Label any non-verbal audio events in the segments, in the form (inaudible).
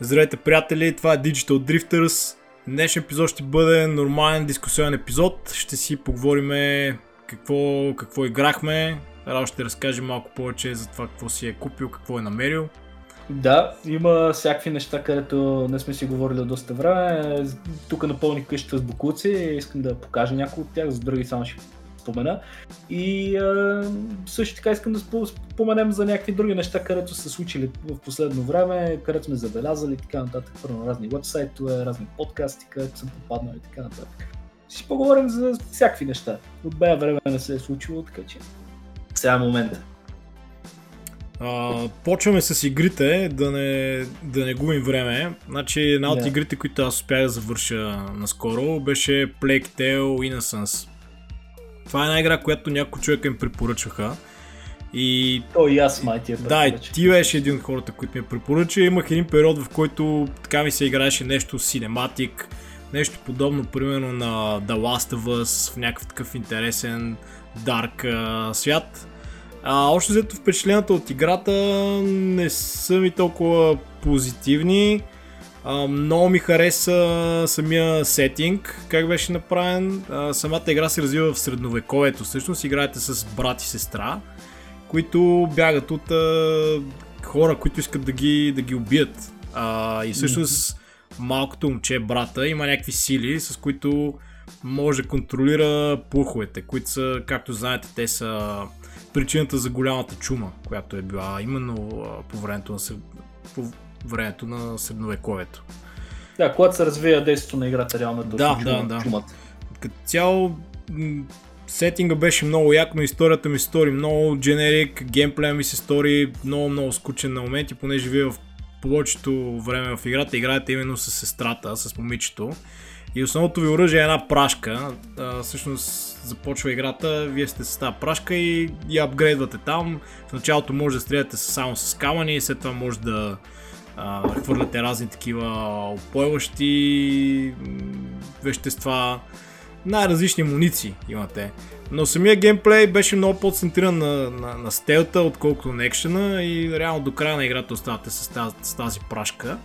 Здравейте, приятели! Това е Digital Drifters. Днешният епизод ще бъде нормален дискусионен епизод. Ще си поговорим какво, какво играхме. Рао ще разкаже малко повече за това какво си е купил, какво е намерил. Да, има всякакви неща, където не сме си говорили доста време. Тук напълних къщата с букуци и искам да покажа някои от тях, за други само ще спомена. И а, също така искам да споменем за някакви други неща, където са случили в последно време, където сме забелязали така нататък. Първо разни вебсайтове, разни подкасти, където съм попаднал и така нататък. Ще поговорим за всякакви неща. От бая време не се е случило, така че сега е момента. Uh, почваме с игрите, да не, да не губим време. Значи една от yeah. игрите, които аз успях да завърша наскоро, беше Plague Tale Innocence. Това е една игра, която някои човека им препоръчваха. И... То и аз май ти е Да, и ти беше един от хората, които ми препоръча. Имах един период, в който така ми се играеше нещо синематик, нещо подобно, примерно на The Last of Us, в някакъв такъв интересен, дарк свят. А, още взето впечатленията от играта не са ми толкова позитивни. А, много ми хареса самия сетинг, как беше направен. А, самата игра се развива в средновековието. Всъщност играете с брат и сестра, които бягат от а, хора, които искат да ги, да ги убият. А, и всъщност малкото момче, брата, има някакви сили, с които може да контролира плуховете, които са, както знаете, те са причината за голямата чума, която е била именно по времето на, по времето на средновековието. Да, когато се развива действието на играта реално да, да, чума, да. чумата. Като цяло сетинга беше много як, но историята ми стори много дженерик, геймплея ми се стори много много скучен на моменти, понеже вие в повечето време в играта играете именно с сестрата, с момичето. И основното ви оръжие е една прашка. А, всъщност започва играта, вие сте с тази прашка и я апгрейдвате там. В началото може да стреляте само с камъни, след това може да а, хвърляте разни такива опойващи вещества. Най-различни муниции имате. Но самия геймплей беше много по-центриран на, на, на стелта, отколкото на екшена и реално до края на играта оставате с тази, с тази прашка.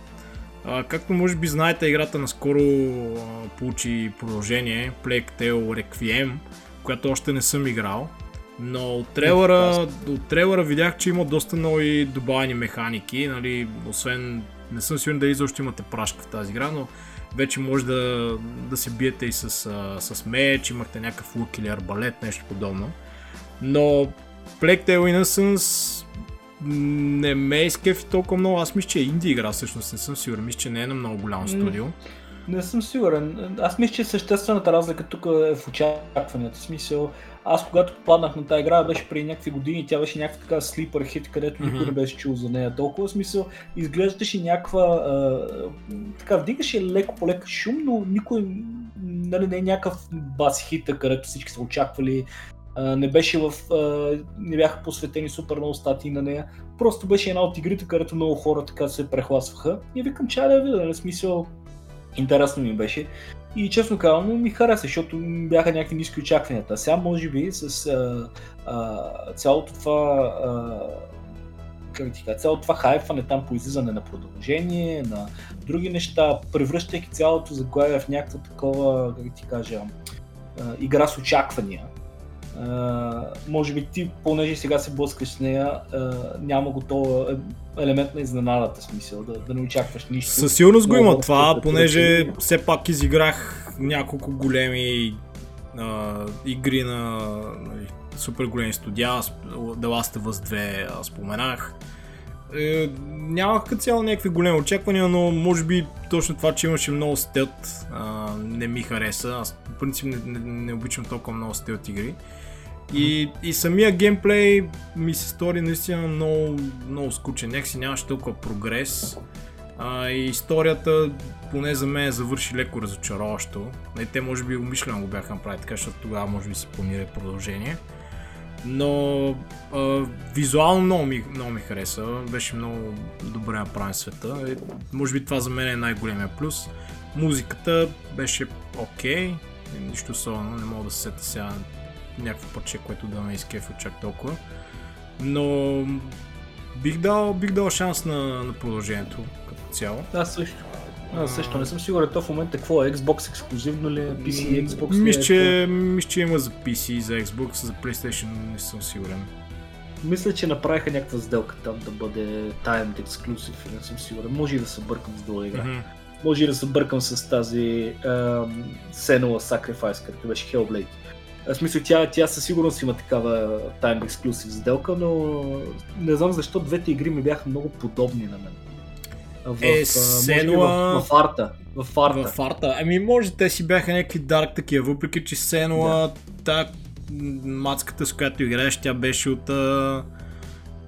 А, както може би знаете, играта наскоро а, получи продължение, Plague Tale Requiem, която още не съм играл. Но от трейлера, от трейлера видях, че има доста нови добавени механики, нали, освен, не съм сигурен дали изобщо имате прашка в тази игра, но вече може да, да се биете и с, с меч, имахте някакъв лук или арбалет, нещо подобно. Но Plague Tale Innocence не ме изкефи толкова много. Аз мисля, че е инди игра, всъщност не съм сигурен. Мисля, че не е на много голямо студио. Не съм сигурен. Аз мисля, че съществената разлика тук е в очакванията. В смисъл, аз когато попаднах на тази игра беше преди някакви години, тя беше някаква така слипър хит, където mm-hmm. никой не беше чул за нея толкова. смисъл, изглеждаше някаква, а, така вдигаше леко по леко шум, но никой нали, не е някакъв бас хита, където всички са очаквали не беше в, не бяха посветени супер много статии на нея. Просто беше една от игрите, където много хора така се прехласваха. И викам, че да я видя, нали, смисъл, интересно ми беше. И честно казвам, ми хареса, защото бяха някакви ниски очакванията. Сега може би с а, а, цялото това а, как ти кажа, цялото това хайфане там по излизане на продължение, на други неща, превръщайки цялото заглавие в някаква такова, как ти кажа, игра с очаквания може би ти, понеже сега се блъскаш с нея, uh, няма го този елемент на изненадата, смисъл, да, да не очакваш нищо. Със сигурност го има това, да понеже да все пак изиграх няколко големи uh, игри на нали, супер големи студия, The Last of Us 2 споменах. Е, нямах като цяло някакви големи очаквания, но може би точно това, че имаше много стелт, не ми хареса. Аз в принцип не, не, не обичам толкова много стелт игри. И, и самия геймплей ми се стори наистина много, много скучен. Някакси нямаше толкова прогрес. А, и историята, поне за мен, завърши леко разочароващо. Не, те може би умишлено го бяха направили така, защото тогава може би се планира продължение. Но а, визуално много ми, много ми хареса. Беше много добре направен света. И, може би това за мен е най-големия плюс. Музиката беше окей. Okay. Нищо особено, не мога да се сета сега някакво парче, което да ме изкефи чак толкова. Но бих дал, бих дал шанс на, на продължението като цяло. Аз също. Аз също не съм сигурен то в момента какво е, Xbox ексклюзивно ли е, PC, Xbox Мисля, че, мисля, че има за PC, за Xbox, за PlayStation не съм сигурен. Мисля, че направиха някаква сделка там да бъде Timed Exclusive, не съм сигурен. Може и да се бъркам с друга игра. Mm-hmm. Може и да се бъркам с тази um, Senua Sacrifice, като беше Hellblade. В смисъл, тя, тя със сигурност има такава Time Exclusive сделка, но не знам защо двете игри ми бяха много подобни на мен. В, е, Сенуа... в, в, арта. В арта. В арта. Ами може те си бяха някакви дарк такива, въпреки че Сенуа, да. мацката с която играеш, тя беше от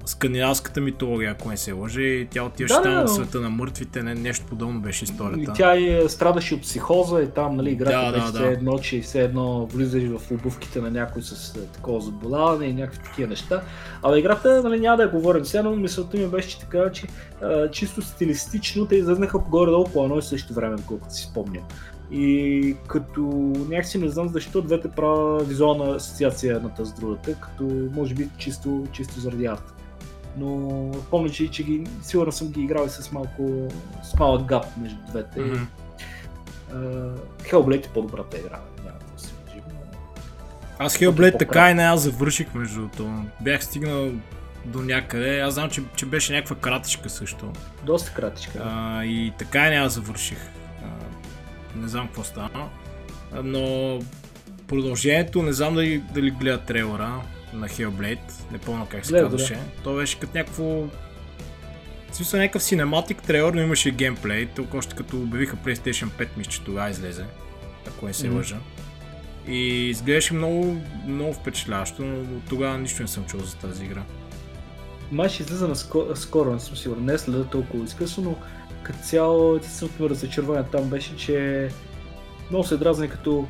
скандинавската митология, ако не се лъжи, тя отиваше да, там да, в света на мъртвите, не, нещо подобно беше историята. И тя и страдаше от психоза и там, нали, играта да, беше да, все едно, че все едно влизаш в обувките на някой с е, такова заболяване и някакви такива неща. А играта, нали, няма да я говорим сега, но мисълта ми беше, че така, че а, чисто стилистично те излезнаха горе-долу по едно и също време, колкото си спомням. И като някакси не знам защо двете правя визуална асоциация едната с другата, като може би чисто, чисто заради арта но помня, че, че ги, сигурно съм ги играл и с малко с малък гап между двете. Mm-hmm. Uh, Hellblade е по-добрата игра. Няма да се Аз Hellblade така и не аз завърших между другото. Бях стигнал до някъде. Аз знам, че, че беше някаква кратичка също. Доста кратичка. Uh, и така и не аз завърших. Uh, не знам какво стана. Но продължението, не знам дали, дали гледа трейлера на Hellblade, не помня как се Гледа, казваше. Да. То беше като някакво... В смисъл някакъв синематик трейлер, но имаше геймплей, толкова още като обявиха PlayStation 5, мисля, че тогава излезе, ако не се mm-hmm. лъжа. И изглеждаше много, много впечатляващо, но тогава нищо не съм чул за тази игра. Май ще излиза на скоро, скоро, не съм сигурен, не следа толкова изкъсно, но като цяло единственото разочарование там беше, че много се дразни като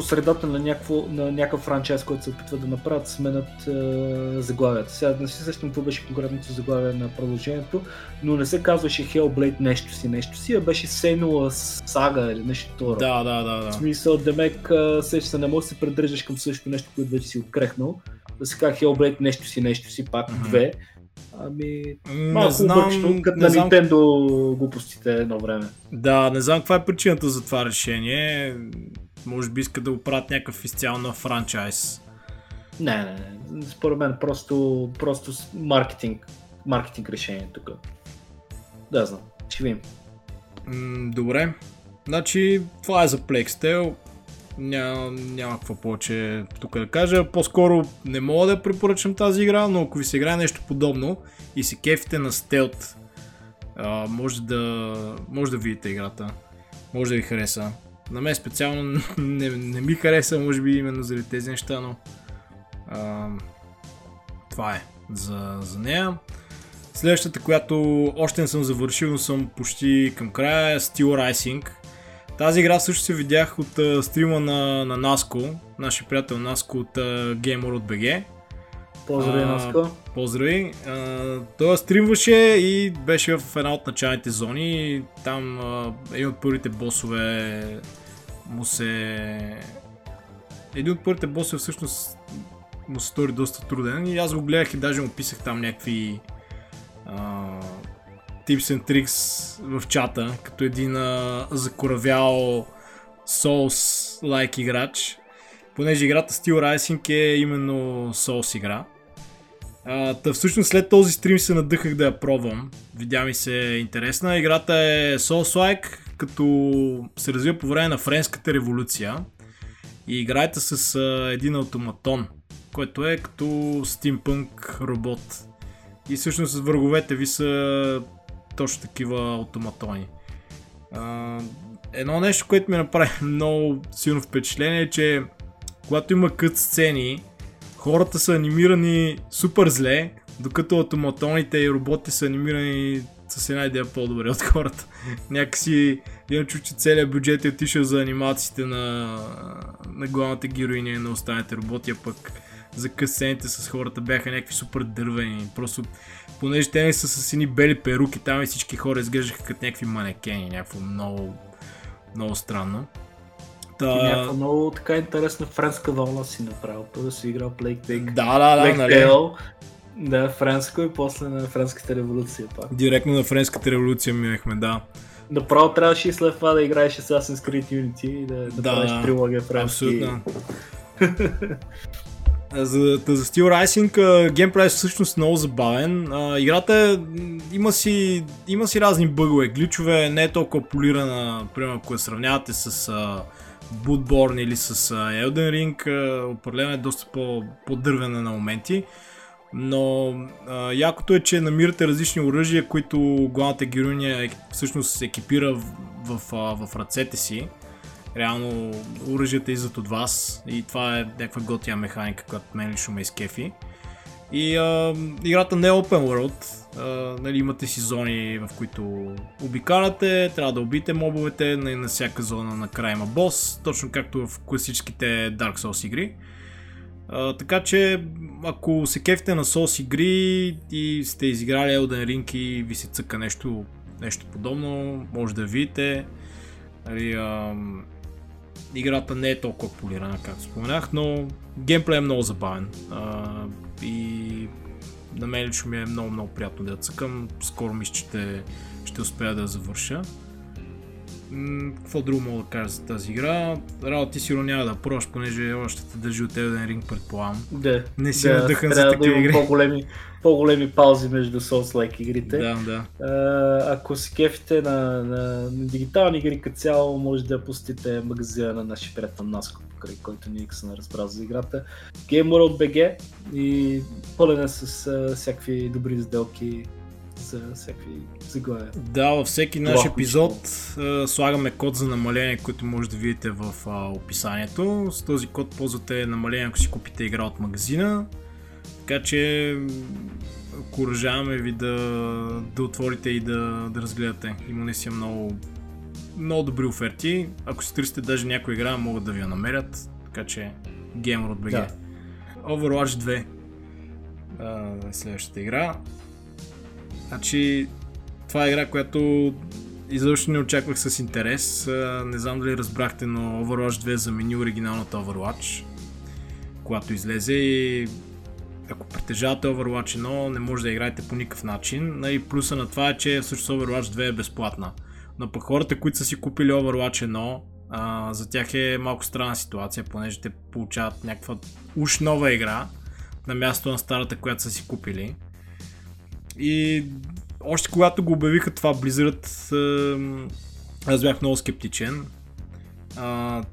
по средата на, някакво, на някакъв франчайз, който се опитва да направят, сменят е, заглавията. Сега не си сещам какво беше конкретното заглавие на продължението, но не се казваше Hellblade нещо си, нещо си, а беше Сенуа Сага или нещо второ. Да, да, да. да. В смисъл, Демек, се, се не можеш да се придържаш към същото нещо, което вече си открехнал. Да се казва Hellblade нещо си, нещо си, пак mm-hmm. две. Ами, малко знам, обърчно, като на знам... Nintendo глупостите едно време. Да, не знам каква е причината за това решение. Може би иска да оправят някакъв изцяло на франчайз. Не, не, не. Според мен просто, просто маркетинг, маркетинг решение тук. Да, знам. Ще видим. М- добре. Значи, това е за Plague Няма, няма какво повече тук да кажа. По-скоро не мога да препоръчам тази игра, но ако ви се играе нещо подобно и се кефите на стелт, а, може, да, може да видите играта. Може да ви хареса. На мен специално (laughs) не, не ми хареса, може би именно заради тези неща, но а, това е за, за нея. Следващата, която още не съм завършил, но съм почти към края е Steel Rising. Тази игра също се видях от а, стрима на, на Наско, нашия приятел Наско от а, Gamer от BG. Поздрави, Наско. Поздрави. А, той стримваше и беше в една от началните зони. Там а, един от първите босове му се... Един от първите босове всъщност му се стори доста труден и аз го гледах и даже му писах там някакви а, tips and tricks в чата, като един а, закоравял Souls-like играч, понеже играта Steel Rising е именно Souls игра. А, та всъщност след този стрим се надъхах да я пробвам. Видя ми се интересна. Играта е Souls-like, като се развива по време на Френската революция и играете с а, един автоматон, който е като стимпънк робот. И всъщност враговете ви са точно такива автоматони. А, едно нещо, което ми направи (laughs) много силно впечатление е, че когато има кът сцени, хората са анимирани супер зле, докато автоматоните и роботите са анимирани с една идея по-добре от хората. (laughs) Някакси имам чу, че целият бюджет е отишъл за анимациите на, на главната героиня и на останалите роботи, а пък за късените с хората бяха някакви супер дървени. Просто, понеже те не са с едни бели перуки, там и всички хора изглеждаха като някакви манекени, някакво много, много странно. Та... И някаква много така интересна френска вълна си направил. Първо да си играл Plague Tale. Да, да, да, Plague нали? Да, френско и после на френската революция пак. Директно на френската революция минахме, да. Направо трябваше и след това да играеш Assassin's Creed Unity и да, да, Да, правиш трилогия френски. Абсолютно. (laughs) За, за Steel Rising геймплей е всъщност много забавен. А, играта е, има си, има си разни бъгове, гличове, не е толкова полирана, примерно ако я сравнявате с а, Bloodborne или с а, Elden Ring, а, определено е доста по, по-дървена на моменти. Но а, якото е, че намирате различни оръжия, които главната героиня е, всъщност екипира в, в, в ръцете си. Реално оръжията излизат от вас и това е някаква готия механика, която мен лично ме изкефи. И а, играта не е open world, а, нали, имате си зони, в които обикаляте, трябва да убиете мобовете, на, на всяка зона накрая има бос, точно както в класическите Dark Souls игри. Така че, ако се кефите на Souls игри и сте изиграли Elden Ring и ви се цъка нещо, нещо подобно, може да видите. Нали, ам, играта не е толкова полирана, както споменах, но геймплей е много забавен. А, и на мен лично ми е много, много приятно да я цъкам. Скоро мисля, че ще, ще успея да я завърша. М, Какво друго мога да кажа за тази игра? Работа ти сигурно няма да пробваш, понеже още те държи от Elden Ring, предполагам. Да, Не си да, надъхан за да такива има игри. По-големи, по-големи паузи между Souls-like игрите. Да, да. А, ако се кефите на, на, на дигитални игри като цяло, може да посетите магазина на нашия приятел Наско, покрай който ние се разбра за играта. Game World BG и пълен е с а, всякакви добри сделки за всякакви заглавия. Да, във всеки наш епизод а, слагаме код за намаление, който може да видите в а, описанието. С този код ползвате намаление, ако си купите игра от магазина. Така че окоръжаваме ви да, да отворите и да, да разгледате. Има не си много, много добри оферти. Ако си търсите даже някоя игра, могат да ви я намерят. Така че Gamer от BG. Да. Overwatch 2 а, е следващата игра. Значи, това е игра, която изобщо не очаквах с интерес. Не знам дали разбрахте, но Overwatch 2 замени оригиналната Overwatch, когато излезе и ако притежавате Overwatch 1, не може да играете по никакъв начин. Нали, плюса на това е, че всъщност Overwatch 2 е безплатна. Но пък хората, които са си купили Overwatch 1, а, за тях е малко странна ситуация, понеже те получават някаква уж нова игра на място на старата, която са си купили. И още когато го обявиха това Blizzard, аз бях много скептичен.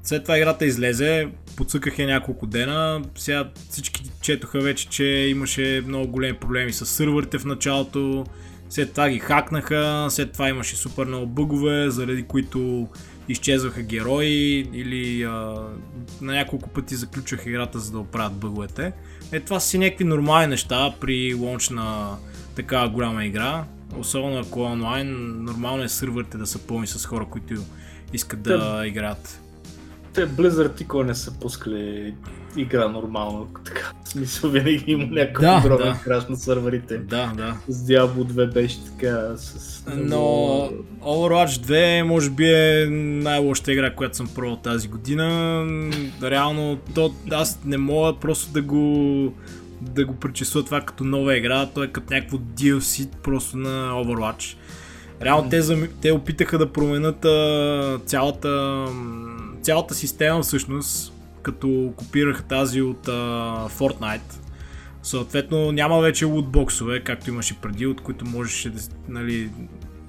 След това играта излезе, подсъках я няколко дена, сега всички четоха вече, че имаше много големи проблеми с сървърите в началото, след това ги хакнаха, след това имаше супер много бъгове, заради които изчезваха герои или а, на няколко пъти заключваха играта за да оправят бъговете. Е, това са си някакви нормални неща при лонч на такава голяма игра. Особено ако онлайн, нормално е сървърите да са пълни с хора, които искат да играят. Те Blizzard никога не са пускали игра нормално, така. В смисъл винаги има някакъв Да, огромен да. краш на сървърите. Да, да. С Diablo 2 беше така с... Но Overwatch 2 може би е най-лошата игра, която съм пробвал тази година. Реално, то, аз не мога просто да го да го причисля това като нова игра, то е като някакво DLC просто на Overwatch. Реално те, те опитаха да променят а, цялата, цялата система всъщност, като копираха тази от а, Fortnite. Съответно няма вече лутбоксове, както имаше преди, от които можеше да, нали,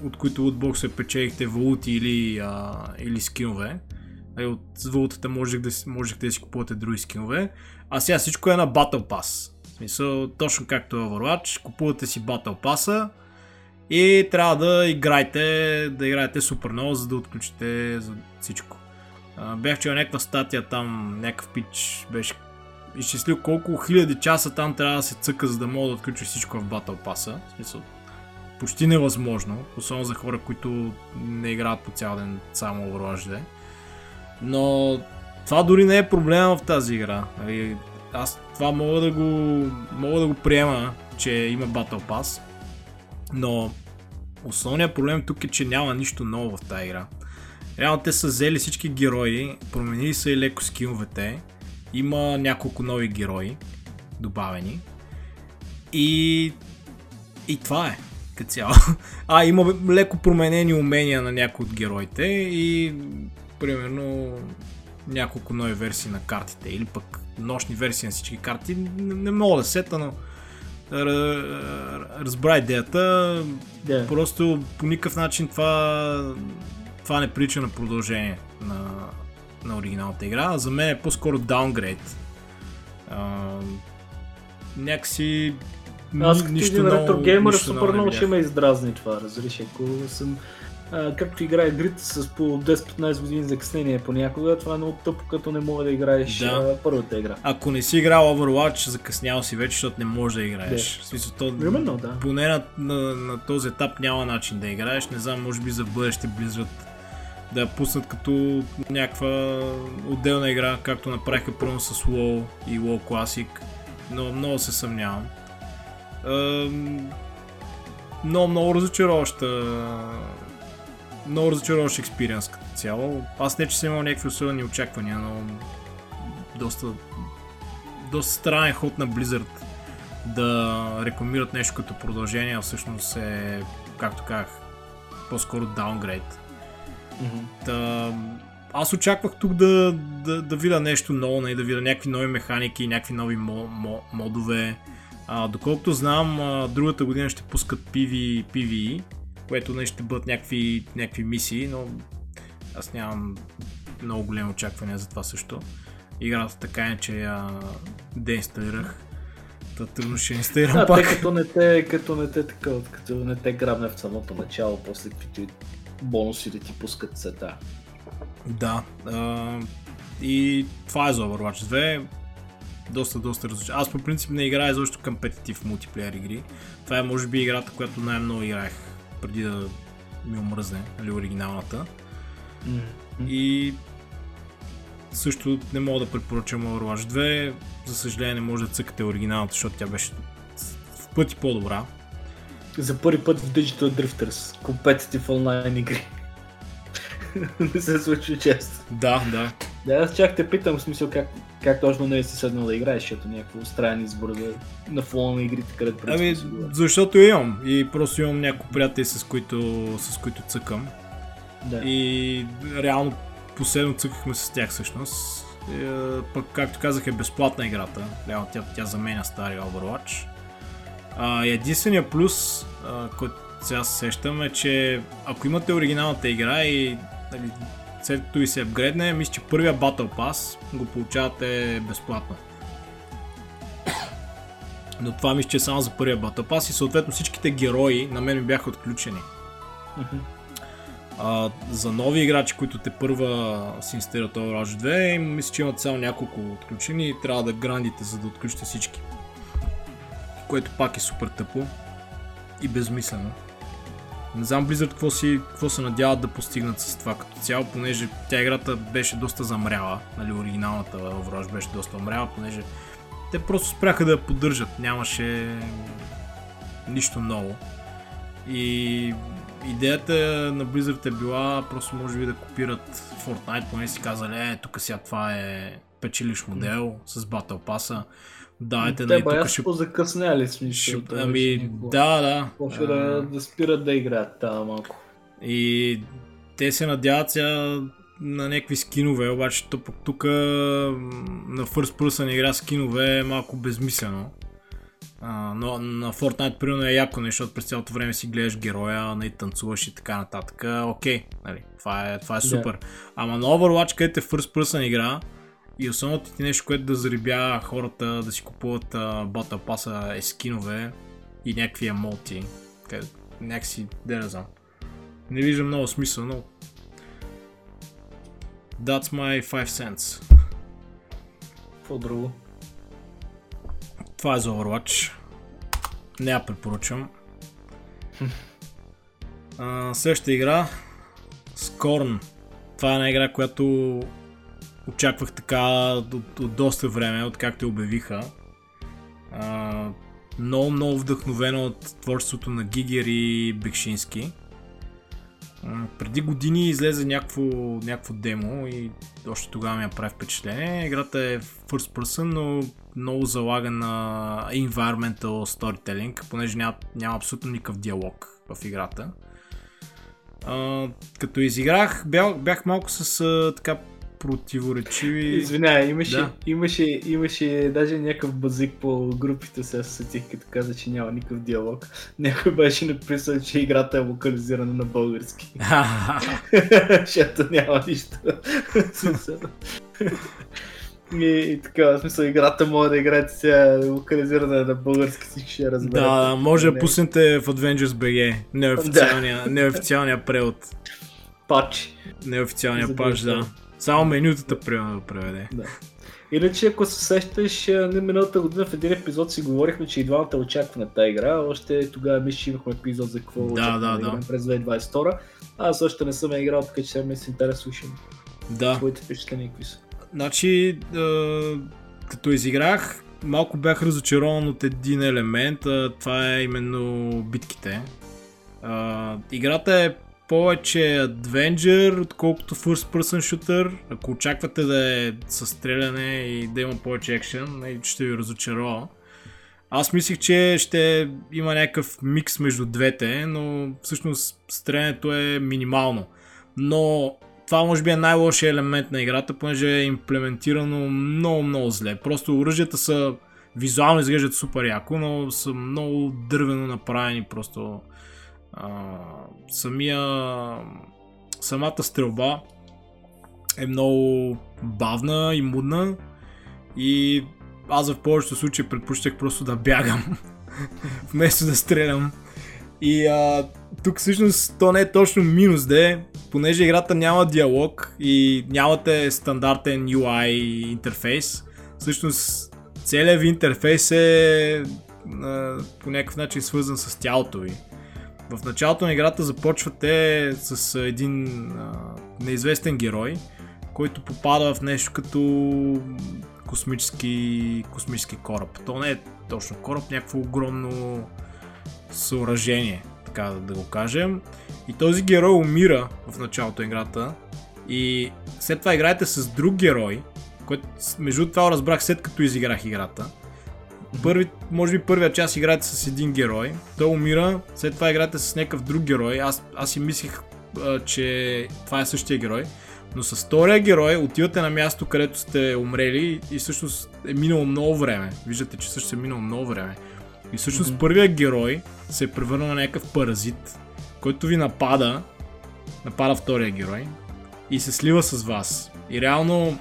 от които лутбоксове печелихте валути или, а, или скинове. Нали, от валутата можех да, можехте да си купувате други скинове. А сега всичко е на Battle Pass. Смисъл, точно както е Overwatch, купувате си Battle Pass и трябва да играете, да играете супер много, за да отключите за всичко. А, бях чел някаква статия там, някакъв пич беше изчислил колко хиляди часа там трябва да се цъка, за да мога да отключиш всичко в Battle Pass. Смисъл, почти невъзможно, особено за хора, които не играят по цял ден само Overwatch 2. Но това дори не е проблема в тази игра. Нали, Аз това мога да го, мога да го приема, че има Battle Pass, но основният проблем тук е, че няма нищо ново в тази игра. Реално те са взели всички герои, променили са и леко скиловете, има няколко нови герои добавени И, и това е като цяло. (laughs) А, има леко променени умения на някои от героите и примерно няколко нови версии на картите или пък нощни версии на всички карти. Не, не мога да сета, но разбра идеята. Yeah. Просто по никакъв начин това, това не прилича на продължение на, на оригиналната игра. За мен е по-скоро даунгрейд. някакси аз като един ретро геймър супер много ще ме издразни това, разбираш, ако съм а, както играе грид с по 10-15 години закъснение понякога, това е много тъпо, като не мога да играеш да. А, първата игра. Ако не си играл Overwatch, закъснял си вече, защото не можеш да играеш. Да. Смисъл, то, Именно, да. Поне на, на, на, този етап няма начин да играеш, не знам, може би за бъдеще близат да я пуснат като някаква отделна игра, както направиха първо с WoW и WoW Classic, но много се съмнявам много, много разочароваща много разочароващ експириенс като цяло. Аз не, че съм имал някакви особени очаквания, но доста доста странен ход на Blizzard да рекламират нещо като продължение, а всъщност е, както казах, по-скоро даунгрейд. Mm-hmm. Та, аз очаквах тук да, да, да видя нещо ново, да видя някакви нови механики, някакви нови мо, модове. А, доколкото знам, а, другата година ще пускат PV, PvE, което не ще бъдат някакви, някакви мисии, но аз нямам много големи очаквания за това също. Играта така е, че я деинсталирах. Та трудно ще инсталирам да, пак. Те, като не те, като не те така, като не те грабне в самото начало, после каквито бонуси да ти пускат сета. Да. А, и това е за Overwatch 2 доста, доста различен. Аз по принцип не играя изобщо компетитив мултиплеер игри. Това е може би играта, която най-много играех преди да ми омръзне, нали, оригиналната. Mm-hmm. И също не мога да препоръчам Overwatch 2. За съжаление не може да цъкате оригиналната, защото тя беше в пъти по-добра. За първи път в Digital Drifters, компетитив онлайн игри. (laughs) не се случва често. Да, да. Да, аз чак те питам, в смисъл как, как точно не е си седнал да играеш, защото някакво странен избор да, на фона на игрите, където Ами, защото имам и просто имам някои приятели, с които, с които цъкам. Да. И реално последно цъкахме с тях всъщност. И, пък, както казах, е безплатна играта. Реално тя, тя заменя стария Overwatch. А, единственият плюс, а, който сега се сещам е, че ако имате оригиналната игра и нали, след като и се апгрейдне, мисля, че първия Battle Pass го получавате безплатно. Но това мисля, че е само за първия Battle Pass и съответно всичките герои на мен ми бяха отключени. А, за нови играчи, които те първа си инсталират Overwatch 2, мисля, че имат само няколко отключени и трябва да грандите, за да отключите всички. Което пак е супер тъпо и безмислено. Не знам Blizzard какво, си, какво се надяват да постигнат с това като цяло, понеже тя играта беше доста замряла, нали, оригиналната Overwatch беше доста замряла, понеже те просто спряха да я поддържат, нямаше нищо ново. И идеята на Blizzard е била просто може би да копират Fortnite, поне си казали, е, тук сега това е печелиш модел с Battle Pass. Давайте, Те нали, тук ще... позакъсняли смисъл. Ще... Ами, да, да. Почва да, да спират да играят това малко. И те се надяват сега на някакви скинове, обаче тук, тук на First Person игра скинове е малко безмислено. А, но на Fortnite примерно е яко нещо, защото през цялото време си гледаш героя, нали, танцуваш и така нататък. Окей, нали, това е, това е супер. Yeah. Ама на Overwatch, където е First Person игра, и основното ти нещо, което да зарибя хората да си купуват бота паса е скинове и някакви емоти. Някакси, де да знам. Не виждам много смисъл, но... That's my 5 cents. Какво друго? Това е за Overwatch. Не я препоръчвам. (laughs) следващата игра Scorn. Това е една игра, която очаквах така от, от доста време, откакто я обявиха. А, много, много вдъхновено от творчеството на Гигер и Бекшински. преди години излезе някакво, някакво демо и още тогава ми прави впечатление. Играта е first person, но много залага на environmental storytelling, понеже няма, няма абсолютно никакъв диалог в играта. А, като изиграх, бях, бях малко с а, така противоречиви. Извинявай, имаше, да. имаше, имаше даже някакъв базик по групите, се сетих, като каза, че няма никакъв диалог. Някой беше написал, че играта е локализирана на български. (laughs) Защото няма нищо. И, и така, в смисъл, играта може да играете сега локализирана на български, всички ще разберат. Да, може да пуснете в Avengers BG, неофициалния, да. неофициалния превод. Пач. Неофициалния пач, да. Само менютата примерно да преведе. Да. Иначе, ако се сещаш, не миналата година в един епизод си говорихме, че и двамата очакваме тази игра. Още тогава мисля, имахме епизод за какво да, да, да. през 2022. Аз още не съм играл, така че сега ми се интересуваше. Да. Твоите впечатления какви са? Значи, е, като изиграх, малко бях разочарован от един елемент, а това е именно битките. Е, играта е повече Avenger, отколкото First Person Shooter. Ако очаквате да е със стреляне и да има повече екшен, нали, ще ви разочарова. Аз мислих, че ще има някакъв микс между двете, но всъщност стрелянето е минимално. Но това може би е най-лошия елемент на играта, понеже е имплементирано много, много зле. Просто оръжията са визуално изглеждат супер яко, но са много дървено направени просто а, самия самата стрелба е много бавна и мудна и аз в повечето случаи предпочитах просто да бягам (laughs) вместо да стрелям. И а, тук всъщност то не е точно минус де, понеже играта няма диалог и нямате стандартен UI интерфейс. Всъщност целият ви интерфейс е а, по някакъв начин свързан с тялото ви. В началото на играта започвате с един а, неизвестен герой, който попада в нещо като космически, космически кораб. То не е точно кораб, някакво огромно съоръжение, така да го кажем. И този герой умира в началото на играта и след това играете с друг герой, който между това разбрах след като изиграх играта. Първи, може би първия час играете с един герой, той умира, след това играете с някакъв друг герой. Аз, аз си мислих, а, че това е същия герой. Но с втория герой отивате на място, където сте умрели и всъщност е минало много време. Виждате, че също е минало много време. И всъщност mm-hmm. първият герой се е превърнал на някакъв паразит, който ви напада, напада втория герой и се слива с вас. И реално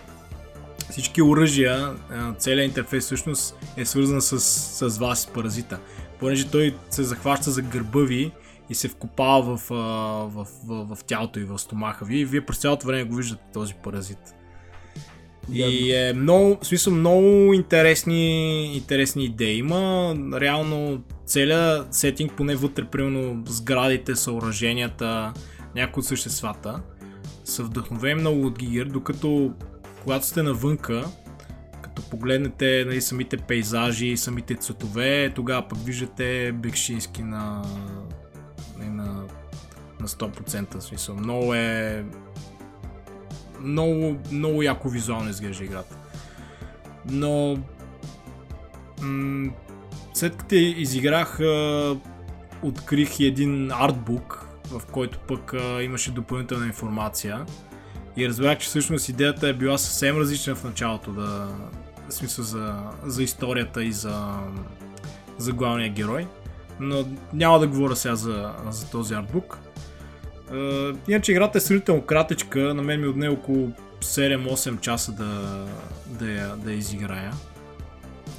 всички оръжия, целият интерфейс всъщност е свързан с, с вас, паразита. Понеже той се захваща за гърба ви и се вкопава в, в, в, в тялото и в стомаха ви и вие през цялото време го виждате този паразит. И е много, в смисъл, много интересни, интересни идеи има. Реално целият сетинг, поне вътре, примерно сградите, съоръженията, някои от съществата, са вдъхновени много от Гигер, докато когато сте навънка, като погледнете нали, самите пейзажи, самите цветове, тогава пък виждате Бекшински на, нали, на, на 100%. Смисъл. Много е много, много яко визуално изглежда играта. Но м- след като изиграх, открих един артбук, в който пък а, имаше допълнителна информация. И разбрах, че всъщност идеята е била съвсем различна в началото, да, в смисъл за, за историята и за, за главния герой. Но няма да говоря сега за, за този артбук. Uh, иначе играта е сравнително кратичка, на мен ми отне около 7-8 часа да, да, я, да я изиграя.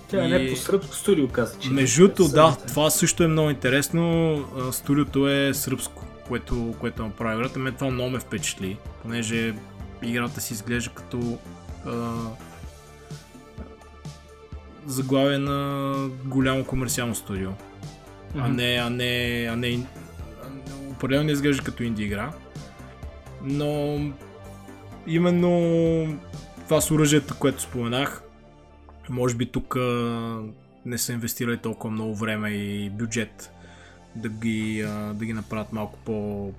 Тя и... не е по сръбско студио, каза, че. Между да, това също е много интересно. Студиото е сръбско което, което направи играта. Мен това много ме впечатли, понеже играта си изглежда като а, заглавие на голямо комерциално студио. Mm-hmm. А не, а не, а не, определено не изглежда като инди игра. Но именно това с оръжието, което споменах, може би тук не са инвестирали толкова много време и бюджет да ги, а, да ги направят малко по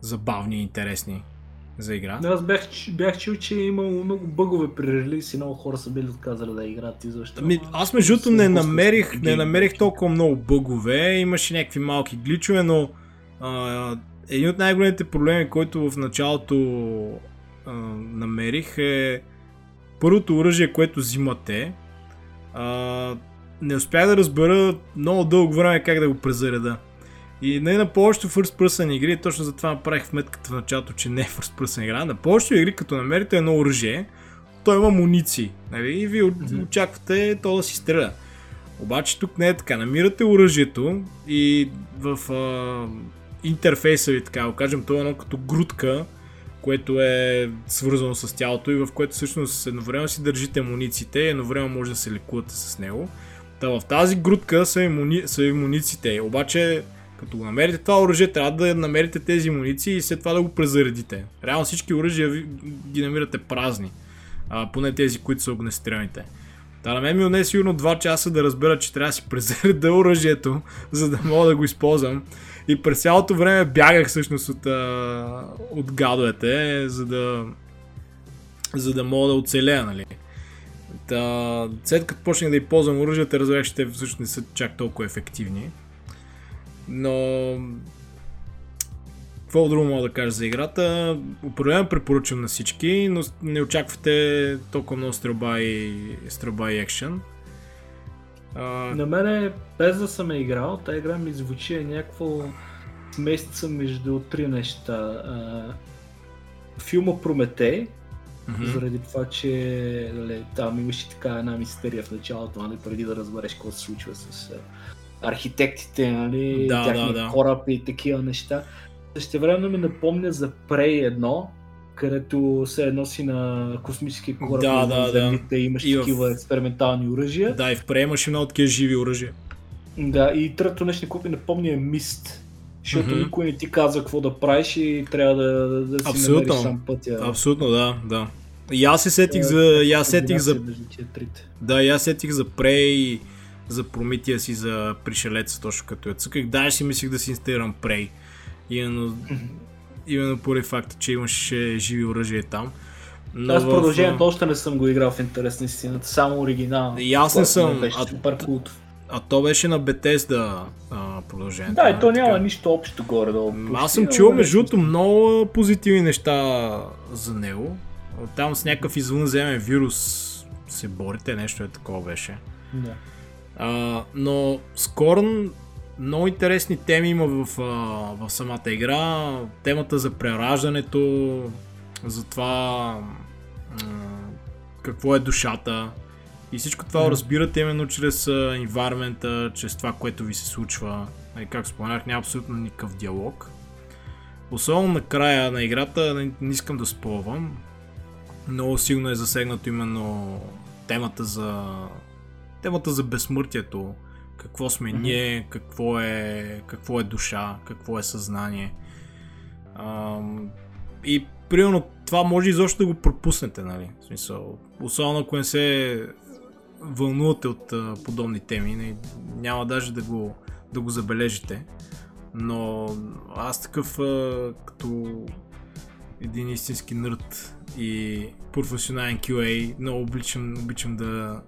забавни и интересни за игра. Аз бях, бях чул, че е имало много бъгове при релиз и много хора са били отказали да играят и защо. Ами, аз между другото не намерих, не намерих толкова много бъгове, имаше някакви малки гличове, но а, един от най-големите проблеми, който в началото а, намерих е първото оръжие, което взимате. А, не успях да разбера много дълго време как да го презареда. И не на повечето first person игри, точно затова направих вметката в началото, че не е first person игра. На повечето игри, като намерите едно оръжие, то има муниции. Нали? И вие mm-hmm. очаквате то да си стреля. Обаче тук не е така. Намирате оръжието и в а, интерфейса ви, така да кажем, то е едно като грудка, което е свързано с тялото и в което всъщност едновременно си държите мунициите и едновременно може да се лекувате с него. Та в тази грудка са и, муни... са и мунициите. Обаче като го намерите това оръжие, трябва да намерите тези муниции и след това да го презаредите. Реално всички оръжия ги намирате празни. А, поне тези, които са огнестрелните. Та на мен ми отне сигурно 2 часа да разбера, че трябва да си презареда оръжието, за да мога да го използвам. И през цялото време бягах всъщност от, а, от гадовете, за да, за да мога да оцелея, нали. Та, след като почнах да и ползвам оръжията, разбрах, че те всъщност не са чак толкова ефективни. Но... Какво друго мога да кажа за играта? Определено препоръчвам на всички, но не очаквате толкова много стрелба и, стрелба и екшен. А... На мене, без да съм е играл, тази игра ми звучи е някакво месеца между три неща. А, филма Прометей, mm-hmm. заради това, че нали, там имаше така една мистерия в началото, нали, преди да разбереш какво се случва с архитектите, нали, да, да, да. кораб и такива неща. време ми напомня за Prey 1, където се едно си на космически кораб да, да, землите да. имаш и такива в... експериментални оръжия. Да, и в Prey имаше много такива живи оръжия. Да, и трето нещо, което ми напомня е Мист. Защото mm-hmm. никой не ти казва какво да правиш и трябва да, да си Абсолютно. намериш сам пътя. Абсолютно, да, да. И аз се сетих за... И аз сетих за... Да, аз сетих за Prey за промития си за пришелеца, точно като я цъках. Даже си мислих да си инсталирам Prey. Именно, именно поради факта, че имаше живи оръжия там. Но Аз продължението в... още не съм го играл в интерес на истината, само оригинал. И аз не съм. Беше а, супер А то беше на Bethesda а, продължението. Да, и то няма така. нищо общо горе-долу. Аз съм чул между другото много позитивни неща за него. Там с някакъв извънземен вирус се борите, нещо е такова беше. Да. А, но Скорн много интересни теми има в, в самата игра. Темата за прераждането, за това какво е душата. И всичко това mm. разбирате именно чрез environment чрез това, което ви се случва. И нали, как споменах, няма абсолютно никакъв диалог. Особено на края на играта, не, не искам да спълвам. Много силно е засегнато именно темата за темата за безсмъртието, какво сме mm-hmm. ние, какво е, какво е душа, какво е съзнание. А, и примерно това може изобщо да го пропуснете, нали? В смисъл, особено ако не се вълнувате от а, подобни теми, не, няма даже да го, да го забележите. Но аз такъв а, като един истински нърд и професионален QA, много обичам, обичам да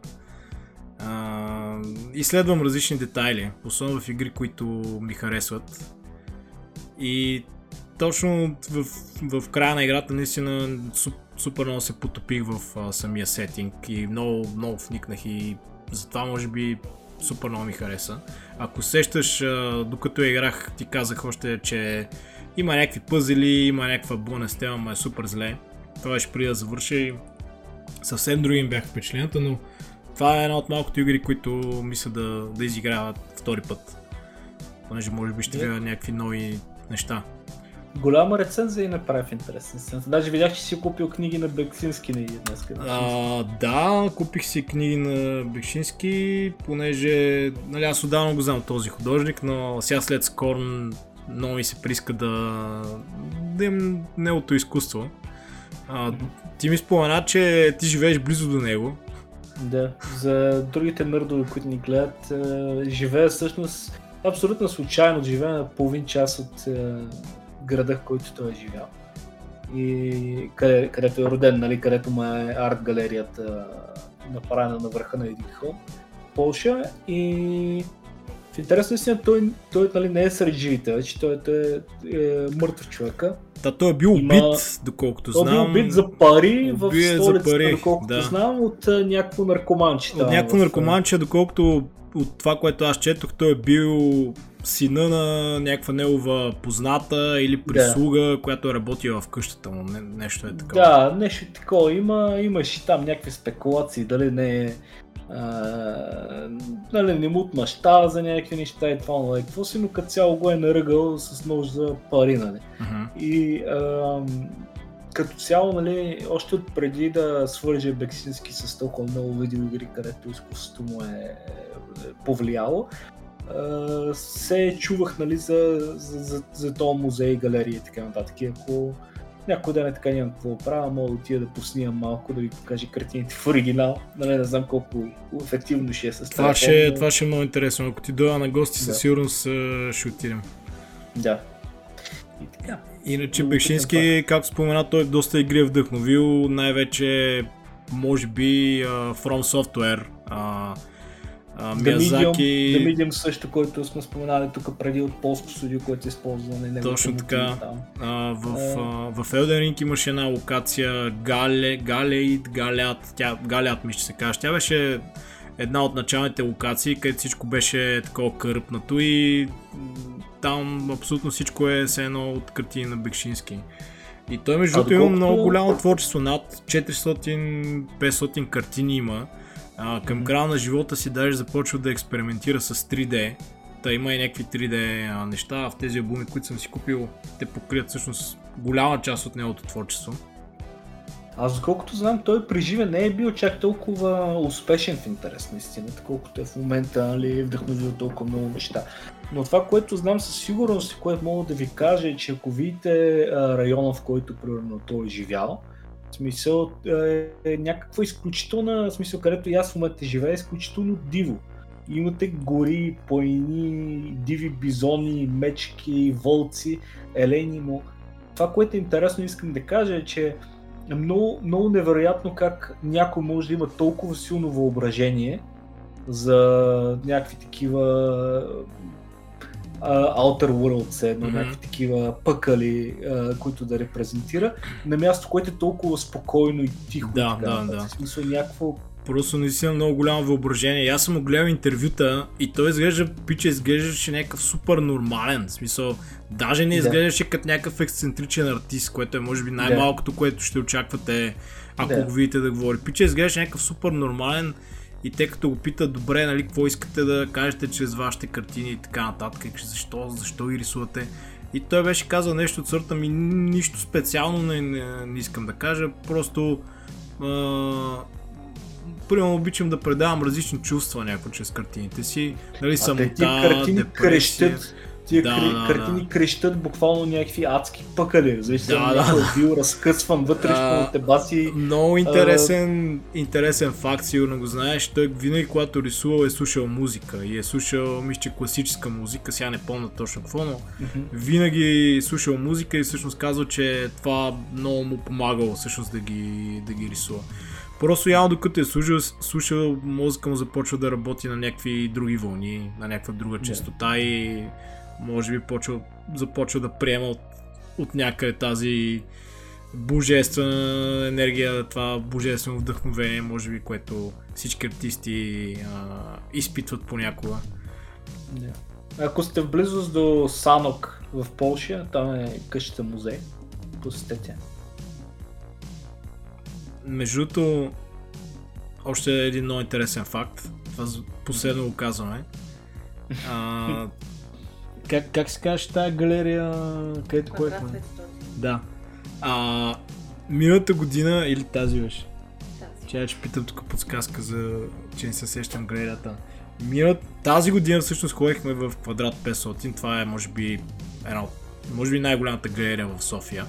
а, изследвам различни детайли, особено в игри, които ми харесват. И точно в, в края на играта наистина супер много се потопих в а, самия сетинг и много, много вникнах и затова може би супер много ми хареса. Ако сещаш, а, докато играх, ти казах още, че има някакви пъзели, има някаква бонус тема, но е супер зле. Това беше преди да завърша и съвсем други им бях впечатленията, но това е една от малкото игри, които мисля да, да изиграват втори път. Понеже може би ще видя някакви нови неща. Голяма рецензия и направи в интересен Даже видях, че си купил книги на Бексински днес. А, да, купих си книги на Бексински, понеже нали, аз отдавна го знам този художник, но сега след Скорн много ми се приска да, да имам неговото изкуство. А, ти ми спомена, че ти живееш близо до него. Да, за другите нърдове, които ни гледат, е, живея всъщност абсолютно случайно, живея на половин час от е, града, в който той е живял. И къде, където е роден, нали, където му е арт галерията направена на върха на един хълм, Полша. И в интересна истина той, той нали, не е сред живите, вече той е, е мъртъв човека. Да, той е бил Има... убит, доколкото знам. Той е бил убит за пари в е столицата, пари, доколкото да. знам, от някакво наркоманче. От някакво в... наркоманче, доколкото от това, което аз четох, той е бил сина на някаква негова позната или прислуга, да. която е работила в къщата му. Не, нещо е такова. Да, нещо е такова. Има, и там някакви спекулации, дали не е нали, не му отмъщава за някакви неща и това, нали, какво си, но като цяло го е наръгал с нож за пари, нали. Uh-huh. И а, като цяло, нали, още от преди да свърже Бексински с толкова много видеоигри, където изкуството му е, е повлияло, се чувах нали, за, за, за, за този музей, галерия и така нататък. И ако някой ден е така нямам какво правя, мога да отида да поснимам малко, да ви покажа картините в оригинал. Нали, не знам колко ефективно ще е с това. Ще, но... Това ще е много интересно. Ако ти дойда на гости, да. със сигурност ще отидем. Да. И така. Иначе Бешински, както спомена, той доста игри е вдъхновил, най-вече може би uh, From Software. Uh, Миязаки... The Medium също, който сме споменали тук преди от полско студио, което е използвано. на Точно така. А, в, а, в Elden Ring имаше една локация Гале, Галеид, Галят, тя, Галят ми ще се каже. Тя беше една от началните локации, където всичко беше такова кърпнато и там абсолютно всичко е все едно от картини на Бекшински. И той между другото има много голямо творчество, над 400-500 картини има. А, към края на живота си даже започва да експериментира с 3D. Та има и някакви 3D а, неща в тези албуми, които съм си купил. Те покрият всъщност голяма част от неговото творчество. Аз колкото знам, той при живе не е бил чак толкова успешен в интерес на истината, колкото е в момента, нали, вдъхновил толкова много неща. Но това, което знам със сигурност, което мога да ви кажа е, че ако видите района, в който примерно той е живял, в смисъл е, е някаква изключителна, смисъл където и аз в момента живея, е изключително диво. Имате гори, планини, диви бизони, мечки, вълци, елени му. Това, което е интересно, искам да кажа е, че е много, много невероятно как някой може да има толкова силно въображение за някакви такива uh, Outer Worlds, едно, mm-hmm. някакви такива пъкали, uh, които да репрезентира, на място, което е толкова спокойно и тихо. Да, така, да, да. В смисъл някакво Просто наистина много голямо въображение. Аз съм гледал интервюта и той изглежда, пича изглеждаше някакъв супер нормален. В смисъл, даже не изглеждаше да. като някакъв ексцентричен артист, което е може би най-малкото, което ще очаквате, ако да. го видите да говори. Пича изглеждаше някакъв супер нормален и те като го питат, добре, нали, какво искате да кажете чрез вашите картини и така нататък, защо, защо ги рисувате. И той беше казал нещо от сорта ми, нищо специално не, не, не искам да кажа, просто а, примерно обичам да предавам различни чувства някои чрез картините си. Нали, самота, депресия. Крещят, тия да, кри, да, картини да. крещат буквално някакви адски пъкали. Зависи да, някой да. бил разкъсван вътре, да, те баси. Много интересен, а... интересен факт, сигурно го знаеш. Той винаги, когато рисувал, е слушал музика. И е слушал, мисля, че класическа музика, сега не помня точно какво, но mm-hmm. винаги е слушал музика и всъщност казва, че това много му помагало всъщност да ги, да ги рисува. Просто явно докато е слушал, слушал мозъка му започва да работи на някакви други вълни, на някаква друга частота yeah. и може би почва, започва да приема от, от някъде тази божествена енергия, това божествено вдъхновение, може би, което всички артисти а, изпитват понякога. Yeah. Ако сте в близост до Санок в Польша, там е къщата музей, посетете. Между другото, още един много интересен факт. Това последно го казваме. А, (laughs) как, как се казваш тази галерия, където кое е? Да. А, миналата година или тази беше? Че ще питам тук подсказка за, че не се сещам галерията. Миналата, тази година всъщност ходихме в квадрат 500. Това е може би една може би най-голямата галерия в София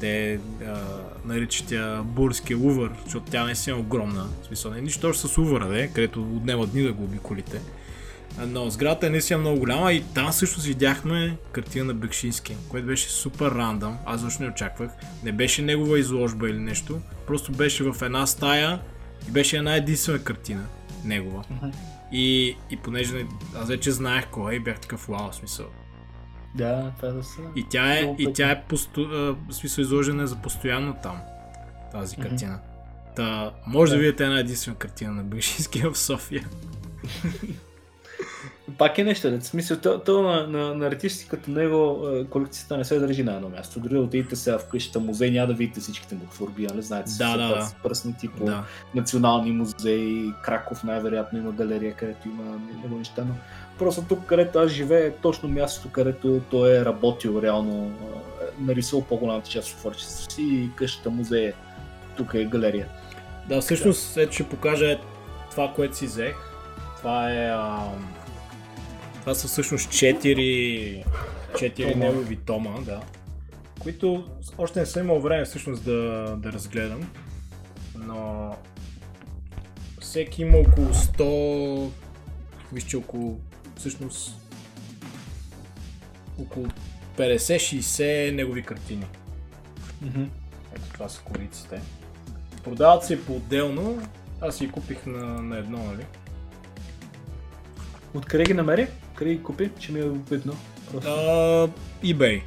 те а, наричат тя Бурския Лувър, защото тя не е огромна. В смисъл, не е нищо с Лувъра, де, където отнема дни да го обиколите. Но сградата е наистина много голяма и там също видяхме картина на Бекшински, което беше супер рандъм. Аз защо не очаквах. Не беше негова изложба или нещо. Просто беше в една стая и беше една единствена картина. Негова. Uh-huh. И, и понеже аз вече знаех кой е, бях такъв вау, смисъл. Да, това да са. И тя е, и тя е посто, а, смисъл изложена за постоянно там, тази картина. Mm-hmm. Та, може да. да видите една единствена картина на Бешински в София. (laughs) Пак е нещо, в смисъл, то, то на, на, на артисти като него колекцията не се държи на едно място. Дори да отидете сега в къщата музей, няма да видите всичките му творби, нали знаете, да, да, да. пръснати по да. национални музеи, Краков най-вероятно има галерия, където има него неща, но просто тук, където аз живея, е точно мястото, където той е работил реално, нарисувал по-голямата част от творчеството си и къщата музей тук е галерия. Да, всъщност, ето ще покажа това, което си взех. Това е... А това са всъщност 4, 4 негови тома, да. Които още не съм имал време всъщност да, да разгледам. Но всеки има около 100, вижте около, всъщност около 50-60 негови картини. Mm-hmm. Ето това са кориците. Продават се по-отделно, аз си купих на, на едно, нали? Откъде ги намери? Къде ги купи? Че ми е видно. Просто. Uh, eBay.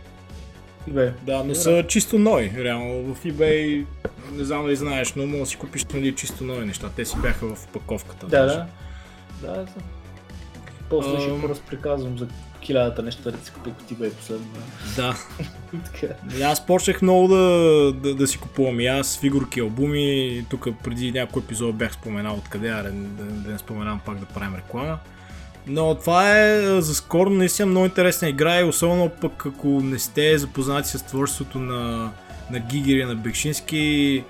eBay. Да, но са чисто нови. Реално в eBay, не знам дали знаеш, но може да си купиш нали, чисто нови неща. Те си бяха в паковката. Да, да. Да, да. После uh, ще разприказвам за хилядата неща да си купих от eBay последно. Да. (laughs) аз почнах много да, да, да, си купувам и аз фигурки, албуми. Тук преди някой епизод бях споменал откъде, а да, да, не споменам пак да правим реклама. Но това е за скоро наистина много интересна игра и особено пък ако не сте запознати с творчеството на, на Гигери, на Бекшински,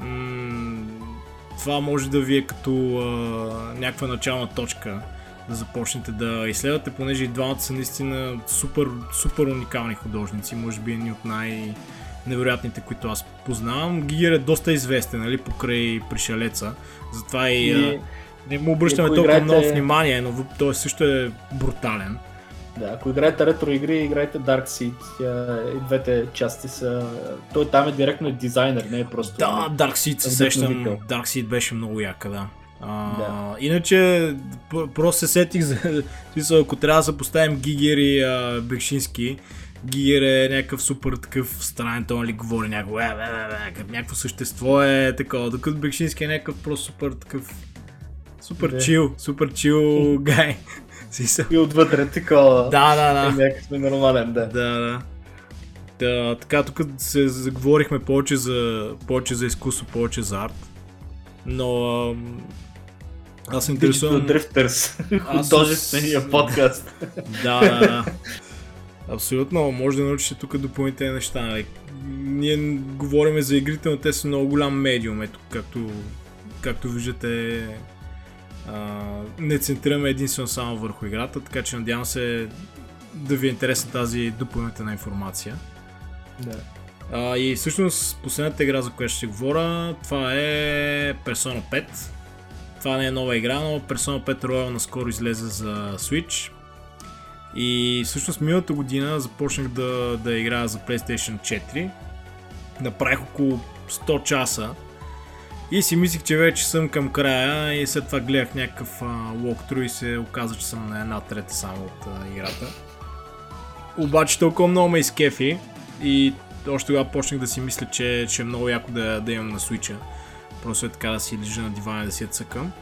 м- това може да ви е като а, някаква начална точка да започнете да изследвате, понеже и двамата са наистина супер, супер уникални художници, може би едни от най- невероятните, които аз познавам. Гигер е доста известен, нали, покрай пришелеца, затова и... и не му обръщаме толкова играете... много внимание, но той също е брутален. Да, ако играете ретро игри, играйте Dark Seed. И двете части са... Той там е директно дизайнер, не е просто... Да, Dark Seed се сещам. Dark Seed беше много яка, да. А, да. Иначе, просто се сетих за... (laughs) ако трябва да се поставим Гигер и а, Бекшински, Гигер е някакъв супер такъв странен, той нали говори някакво, е, е, е, е, някакво същество е такова, докато Бекшински е някакъв просто супер такъв Супер чил, супер чил (laughs) гай. И отвътре такова. Да, да, да. Някак сме нормален, да. Да, да. Да, така, тук се заговорихме повече за, повече за изкуство, повече за арт. Но ам, аз се интересувам... Drifters, художествения подкаст. да, да, да. Абсолютно, може да научите тук допълнителни неща. Нали. Ние говорим за игрите, но те са много голям медиум, ето както, както виждате не центрираме единствено само върху играта, така че надявам се да ви е интересна тази допълнителна информация. Да. А, и всъщност последната игра, за която ще говоря, това е Persona 5. Това не е нова игра, но Persona 5 Royal наскоро излезе за Switch. И всъщност миналата година започнах да, да играя за PlayStation 4. Направих около 100 часа и си мислих, че вече съм към края и след това гледах някакъв walkthrough и се оказа, че съм на една трета само от а, играта. Обаче толкова много ме изкефи и още тогава почнах да си мисля, че, че е много яко да, да имам на свича. Просто е така да си лежа на дивана да си я цъкам.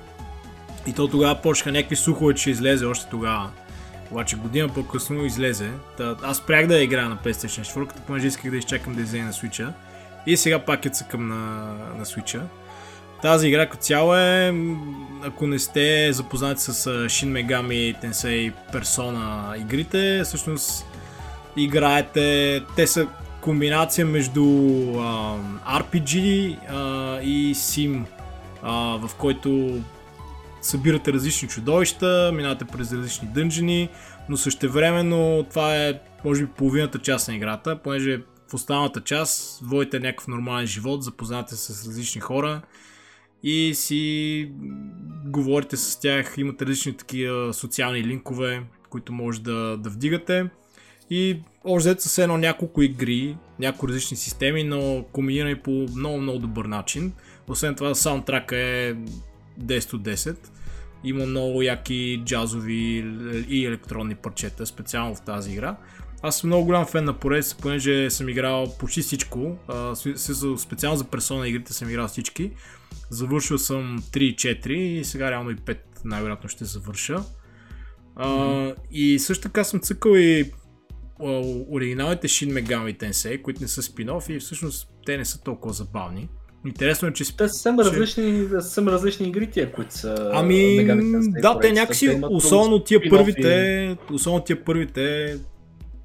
И то тогава почнаха някакви слухове, че излезе още тогава. Обаче година по-късно излезе. Та, аз спрях да играя на PlayStation 4, понеже исках да изчакам да излезе на Switch. И сега пак е цъкам на, на Switch. Тази игра като цяло е, ако не сте запознати с Shin Megami Tensei Persona игрите, всъщност играете, те са комбинация между а, RPG а, и Sim, а, в който събирате различни чудовища, минавате през различни дънжени, но същевременно това е може би половината част на играта, понеже в останалата част водите някакъв нормален живот, запознате с различни хора и си говорите с тях, имате различни такива социални линкове, които може да, да вдигате. И още взето са едно няколко игри, няколко различни системи, но комбинирани по много, много добър начин. Освен това, саундтрака е 10 от 10. Има много яки джазови и електронни парчета, специално в тази игра. Аз съм много голям фен на поредица, понеже съм играл почти всичко. специално за персона игрите съм играл всички. Завършил съм 3 и 4 и сега реално и 5 най-вероятно ще завърша. Mm-hmm. и също така съм цъкал и оригиналните Shin Megami Tensei, които не са спин и всъщност те не са толкова забавни. Интересно е, че... Те са съвсем, различни, съвсем различни игри тия, които са... Ами, да, те някакси, особено тия първите, особено тия първите,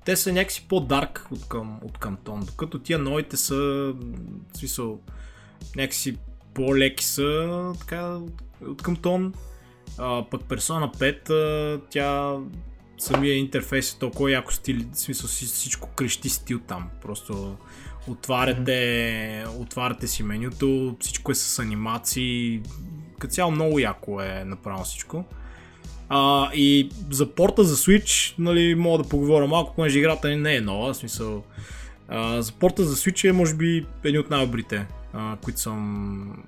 те са някакси по-дарк от към, от към тон, докато тия новите са, в смисъл, някакси по-леки са, така, от към тон. А, пък Persona 5, тя самия интерфейс е толкова яко стил, в смисъл всичко крещи стил там. Просто отваряте, отваряте си менюто, всичко е с анимации. Като цяло много яко е направено всичко. А, и за порта за Switch, нали, мога да поговоря малко, понеже играта не е нова, в смисъл. А, за порта за Switch е, може би, един от най-добрите, които съм...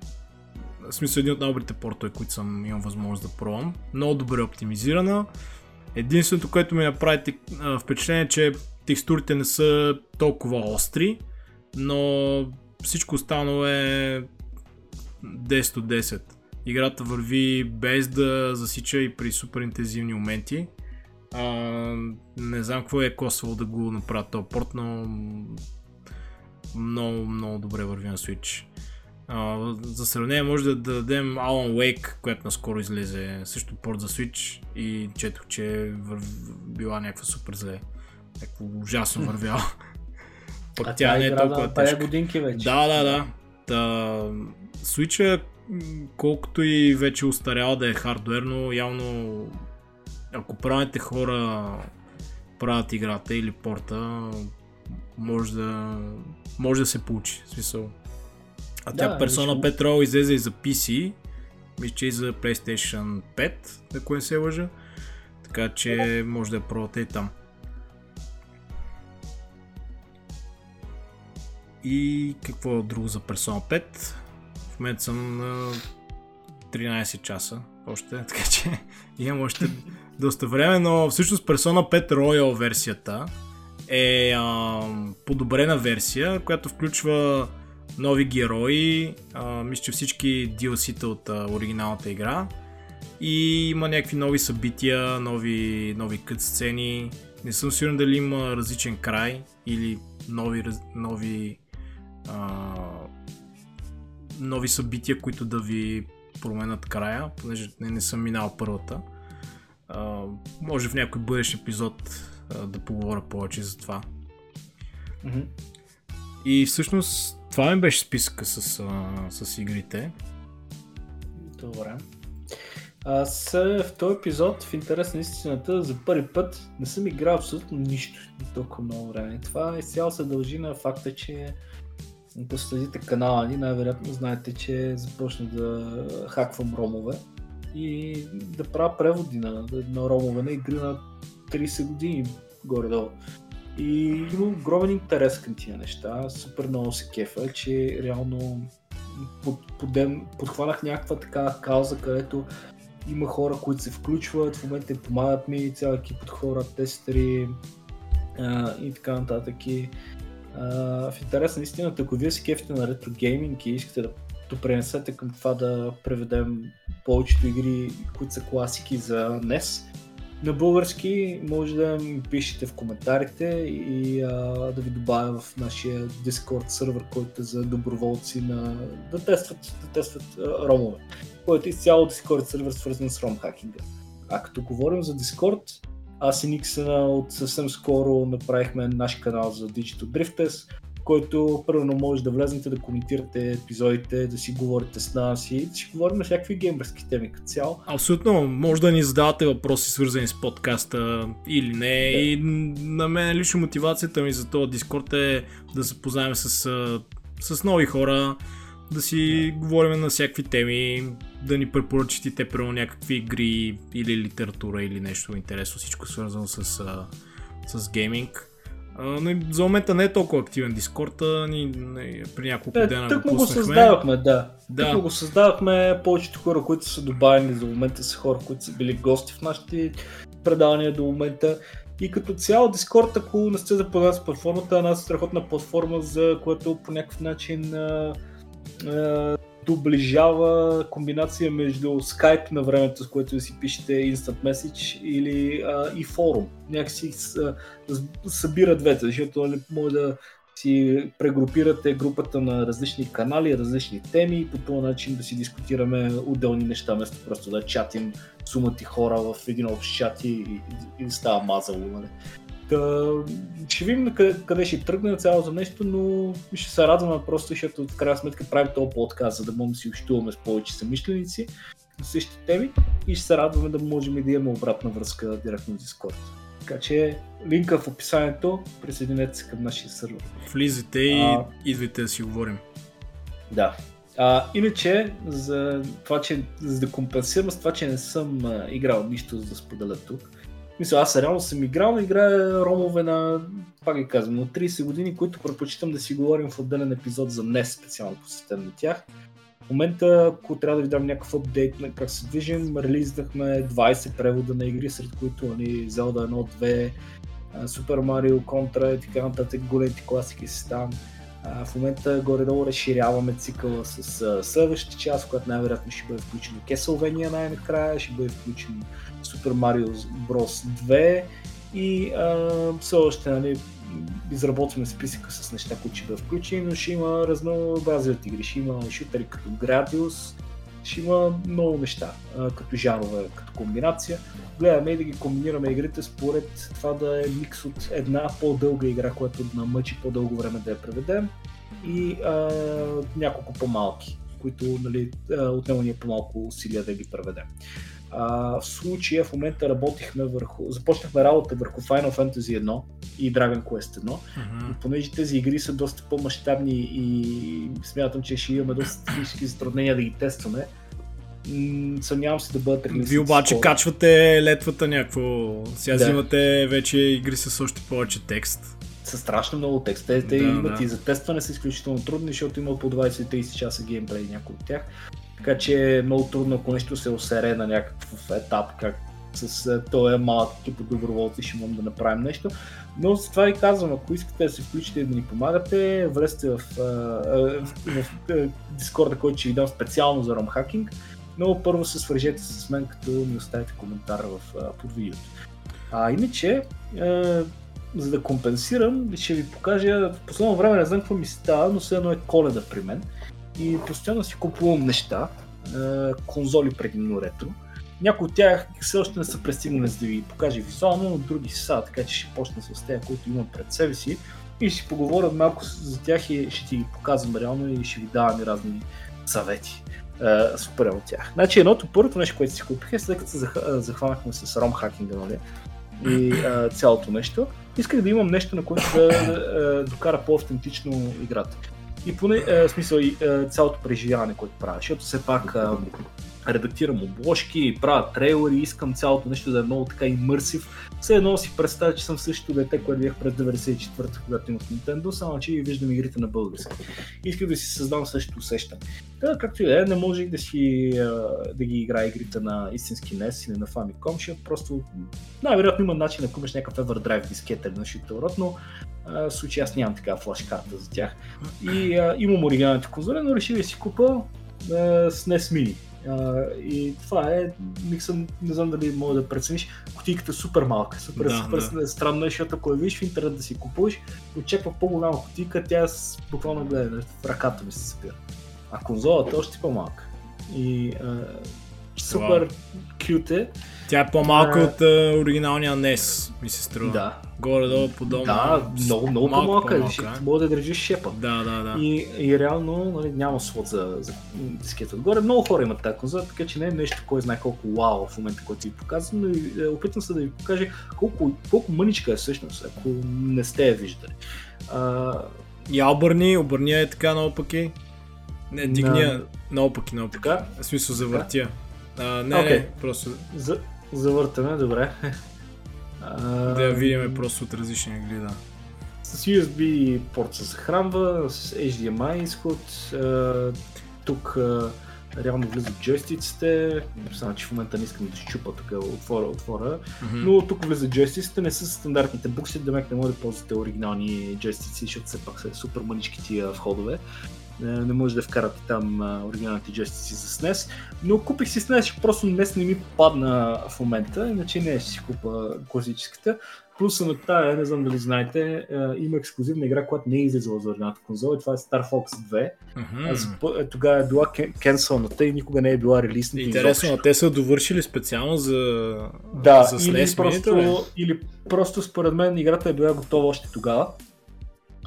В смисъл, един от най-добрите портове, които съм имал възможност да пробвам. Много добре оптимизирана. Единственото, което ми направи впечатление, е, че текстурите не са толкова остри, но всичко останало е 10 от 10. Играта върви без да засича и при супер интензивни моменти. А, не знам какво е косвало да го направя този порт, но много, много добре върви на Switch. А, за сравнение може да, да дадем Alan Wake, която наскоро излезе също порт за Switch и четох, че вър... била някаква супер зле. Някакво ужасно вървяла. (laughs) Пък а тя не е толкова тежка. годинки вече. Да, да, да. Та, Switch колкото и вече устарял да е хардуерно, явно ако правите хора правят играта или порта, може да, може да се получи. Смисъл, а да, тя Persona 5 Row излезе и за PC, мисля, че и за PlayStation 5, ако не се лъжа. Така че може да я пробвате и там. И какво е друго за Persona 5? В момента съм на 13 часа още, (laughs) така че имам още доста време, но всъщност Persona 5 Royal версията е а, подобрена версия, която включва нови герои, а, мисля, че всички DLC-та от а, оригиналната игра и има някакви нови събития, нови, нови кът сцени. Не съм сигурен дали има различен край или нови, нови, а, нови събития, които да ви променят края, понеже не, не съм минал първата. А, може в някой бъдещ епизод а, да поговоря повече за това. Mm-hmm. И всъщност това ми беше списъка с, а, с игрите. Добре. Аз в този епизод, в интерес на истината, за първи път не съм играл абсолютно нищо толкова много време. Това изцяло се дължи на факта, че ако следите канала ни, най-вероятно знаете, че започна да хаквам ромове и да правя преводи на, на ромове на игри на 30 години горе-долу. И има огромен интерес към тия неща. Супер много се кефа, че реално под, подем, подхванах някаква така кауза, където има хора, които се включват, в момента помагат ми, цял екип от хора, тестери а, и така нататък. И, в интерес на истината, ако вие се кефите на ретро гейминг и искате да допренесете към това да преведем повечето игри, които са класики за NES, на български може да ми пишете в коментарите и а, да ви добавя в нашия Discord сервер, който е за доброволци на, да тестват, да тестват а, ромове, който е изцяло Discord сервер свързан с ром хакинга. А като говорим за Discord, аз и Никсена от съвсем скоро направихме наш канал за Digital Drifters, който първо може да влезнете да коментирате епизодите, да си говорите с нас и да си говорим на всякакви геймерски теми като цяло. Абсолютно, може да ни задавате въпроси свързани с подкаста или не. Да. И на мен лично мотивацията ми за този Дискорд е да се познаем с, с нови хора, да си говорим на всякакви теми, да ни препоръчат и те прямо някакви игри или литература или нещо интересно, всичко свързано с, с гейминг. Но за момента не е толкова активен Дискорд, а ни не, при няколко е, дена тък го го създавахме, да. да. Тък го създавахме, повечето хора, които са добавени за момента са хора, които са били гости в нашите предавания до момента. И като цяло Discord, ако не сте запознати с платформата, е една страхотна платформа, за което по някакъв начин доближава комбинация между Skype на времето, с което си пишете Instant Message или а, и форум. Някакси с, събира двете, защото не нали, може да си прегрупирате групата на различни канали, различни теми и по този начин да си дискутираме отделни неща, вместо просто да чатим сумати хора в един общ чат и, и, и става мазало. Нали. Та, ще видим къде, къде ще тръгне цялото нещо, но ще се радваме просто, защото в крайна сметка правим този подкаст, за да можем да си общуваме с повече самишленици на същите теми и ще се радваме да можем и да имаме обратна връзка директно в Discord. Така че линка в описанието, присъединете се към нашия сървър. Влизайте и а, идвайте да си говорим. Да. А, иначе, за това, че, за да компенсирам с това, че не съм а, играл нищо за да споделя тук, мисля, аз реално съм играл, но играя ромове на, пак ги казвам, на 30 години, които предпочитам да си говорим в отделен епизод за днес, специално посетен на тях. В момента, ако трябва да ви дам някакъв апдейт на как се движим, релизнахме 20 превода на игри, сред които нали, Zelda 1, 2, Super Mario, Contra и така нататък, големите класики си там. В момента горе-долу разширяваме цикъла с следващата част, която най-вероятно ще бъде включено Castlevania най-накрая, ще бъде включено Super Mario Bros. 2 и а, все още нали, изработваме списъка с неща, които ще бъдат включени, но ще има разнообразие от игри. Ще има шутери като Gradius, ще има много неща, а, като жанрове, като комбинация. Гледаме и да ги комбинираме игрите според това да е микс от една по-дълга игра, която намъчи по-дълго време да я преведем и а, няколко по-малки, които нали, отнема ни е по-малко усилия да ги преведем. А, в случая в момента работихме върху, започнахме работа върху Final Fantasy 1 и Dragon Quest 1. Mm-hmm. И понеже тези игри са доста по-масштабни и смятам, че ще имаме доста технически затруднения да ги тестваме, съмнявам се да бъдат реалистични. Вие обаче скоро. качвате летвата някакво. Сега да. взимате вече игри с още повече текст. С страшно много текст. Те, те да, имат да. и за тестване са изключително трудни, защото има по 20-30 часа геймплей някои от тях. Така че е много трудно, ако нещо се осере на някакъв етап, как с този малък екип от доброволци ще можем да направим нещо. Но за това ви казвам, ако искате да се включите и да ни помагате, влезте в, в, в, в Дискорда, който ще ви дам специално за Hacking. Но първо се свържете с мен, като ми оставите коментар в, под видеото. А иначе, за да компенсирам, ще ви покажа, в последно време не знам какво ми става, но все едно е коледа при мен и постоянно си купувам неща, конзоли предимно ретро. Някои от тях все още не са пристигнали за да ви покажа визуално, но други са, така че ще почна с тези, които имам пред себе си и ще поговоря малко за тях и ще ти ги показвам реално и ще ви давам разни съвети супер от тях. Значи едното първото нещо, което си купих е след като се захванахме с ром хакинга, нали? И а, цялото нещо. Исках да имам нещо, на което да, да докара по-автентично играта. И поне, е, смисъл, и е, цялото преживяване, което правя, защото все пак е, редактирам обложки, правя трейлери, искам цялото нещо да е много така имърсив. Все едно си представя, че съм същото дете, което бях през 94-та, когато имах Nintendo, само че виждам игрите на български. Исках да си създам същото усещане. Така, както и да е, не може да си да ги играе игрите на истински NES или на Famicom, защото просто най-вероятно има начин, ако имаш някакъв Everdrive дискет или нещо род, но в случай аз нямам такава флаш карта за тях. И а, имам оригиналните конзоли, но реших да си купа с NES Mini. И това е, миксъм, не знам дали мога да прецениш, кутийката е супер малка, супер, да, супер да. странно, защото ако я видиш в интернет да си купуваш, очаква по-голяма кутийка, тя с буквално гледа, в ръката ми се събира. А конзолата е още по-малка. И uh, супер кют е. Тя е по-малка а... от uh, оригиналния NES, ми се струва. Да. Горе-долу подобно. Да, много, много по-малка. по-малка. Мога да държиш шепа. Да, да, да. И, и реално нали, няма слот за, за дискета отгоре. Много хора имат тази конзола, така че не е нещо, кой знае колко вау в момента, който ви показвам, но и, е, опитвам се да ви покажа колко, колко мъничка е всъщност, ако не сте я виждали. А... Я обърни, обърни е така наопаки. Не, дигния на... наопаки, наопаки. Така? В смисъл завъртя. А, не, Окей. не, просто За... Завъртаме, добре. Да я видим просто от различни ъгли, да. С USB порт се захранва, с HDMI изход. Тук реално влизат джойстиците. Само, че в момента не искам да щупа тук отвора, отвора. Мгм. Но тук влизат джойстиците, не са стандартните букси, да мек не може да ползвате оригинални джойстици, защото все пак са супер мънички тия входове. Е, Не може да вкарате там оригиналните джойстици за SNES. Но купих си SNES, просто днес не ми падна в момента, иначе не ще си купа класическата. Плюса на тая, не знам дали знаете, а, има ексклюзивна игра, която не е излизала за оригиналната конзола и това е Star Fox 2. Мгм. Аз по- е, тогава е била кен- кенселната и никога не е била релизната. Интересно, а те са довършили специално за, Да, за или, SNES просто, Mini-то, или просто според мен играта е била готова още тогава,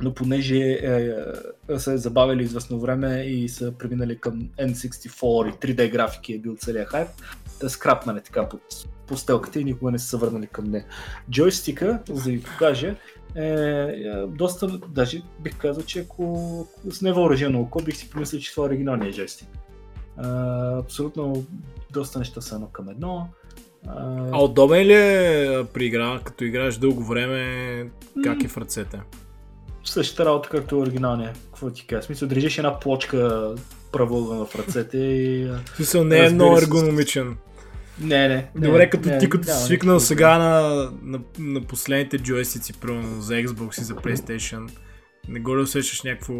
но понеже е, е, са е забавили известно време и са преминали към N64 и 3D графики е бил целият хайп, да скрапнали така под постелката и никога не са се върнали към нея. Джойстика, за да ви покажа, е, е доста, даже бих казал, че ако с невъоръжено око бих си помислил, че това е оригиналният джойстик. А, абсолютно доста неща са едно към едно. А, А удобен ли е при игра, като играеш дълго време, как е в ръцете? Същата работа, както е оригиналния. Какво ти кажа? Смисъл, държиш една плочка правоъгълна в ръцете и... смисъл не е много ергономичен. Не, не. Добре, не, като не, ти като си свикнал сега на, на, на последните джойстици, примерно за Xbox и за PlayStation, не го ли усещаш някакво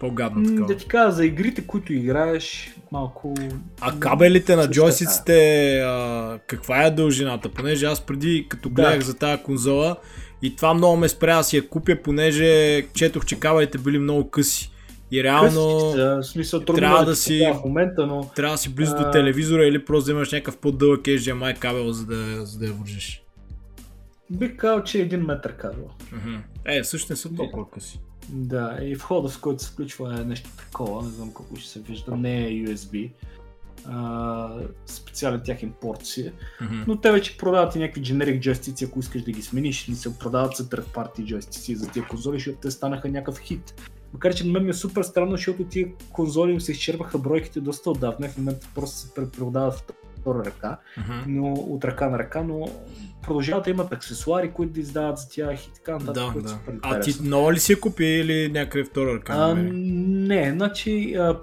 по-гадно такова? Да ти кажа, за игрите, които играеш, малко... А кабелите на джойстиците, а, каква е дължината? Понеже аз преди, като Да. гледах за тази конзола, и това много ме спря да си я купя, понеже четох, че кабелите били много къси. И реално са, смисъл, трябва е да си- в момента, но... трябва да си близо до А. телевизора или просто да имаш някакъв по-дълъг HDMI кабел, за да, за да я вържиш. Бих казал, че е един метър кабел. Е, също не са толкова къси. Да, и входа, с който се включва е нещо такова, не знам колко ще се вижда, не е USB. А, специален тяхен порт си е. Но те вече продават и някакви generic джойстици, ако искаш да ги смениш, или се продават за third party джойстици за тия конзоли, защото те станаха някакъв хит. Макар че на мен ми е супер странно, защото тия конзоли им се изчерпаха бройките доста отдавна и в момента просто се препродават в втора ръка, Мгм. но от ръка на ръка, но продължават да имат аксесуари, които да издават за тях и така нататък. Да, е да. А ти нова ли си я купи или някъде втора ръка? А, не, значи а,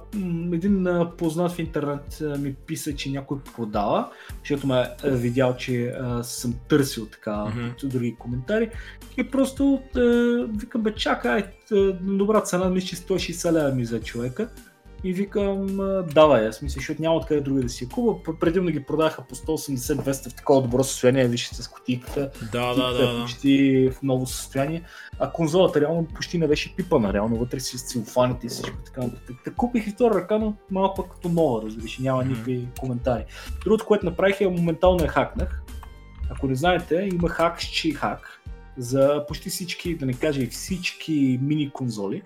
един а, познат в интернет а, ми писа, че някой продава, защото ме е видял, че а, съм търсил така от други коментари и просто а, викам, бе, чакай, на добра цена, мисля, че 160 лева ми за човека. И викам, а, давай, аз мисля, защото няма откъде други да си я купа. Предимно ги продаха по 180-200 в такова добро състояние, вижте с кутийката, Да, да, да. почти в ново състояние, а конзолата реално почти не беше пипана, реално вътре си с целофаните и всичко така. Та купих и втора ръка, но малко като нова, разбираш, няма никакви коментари. Другото, което направих е моментално я хакнах. Ако не знаете, има хак с чи хак за почти всички, да не кажа и всички мини конзоли,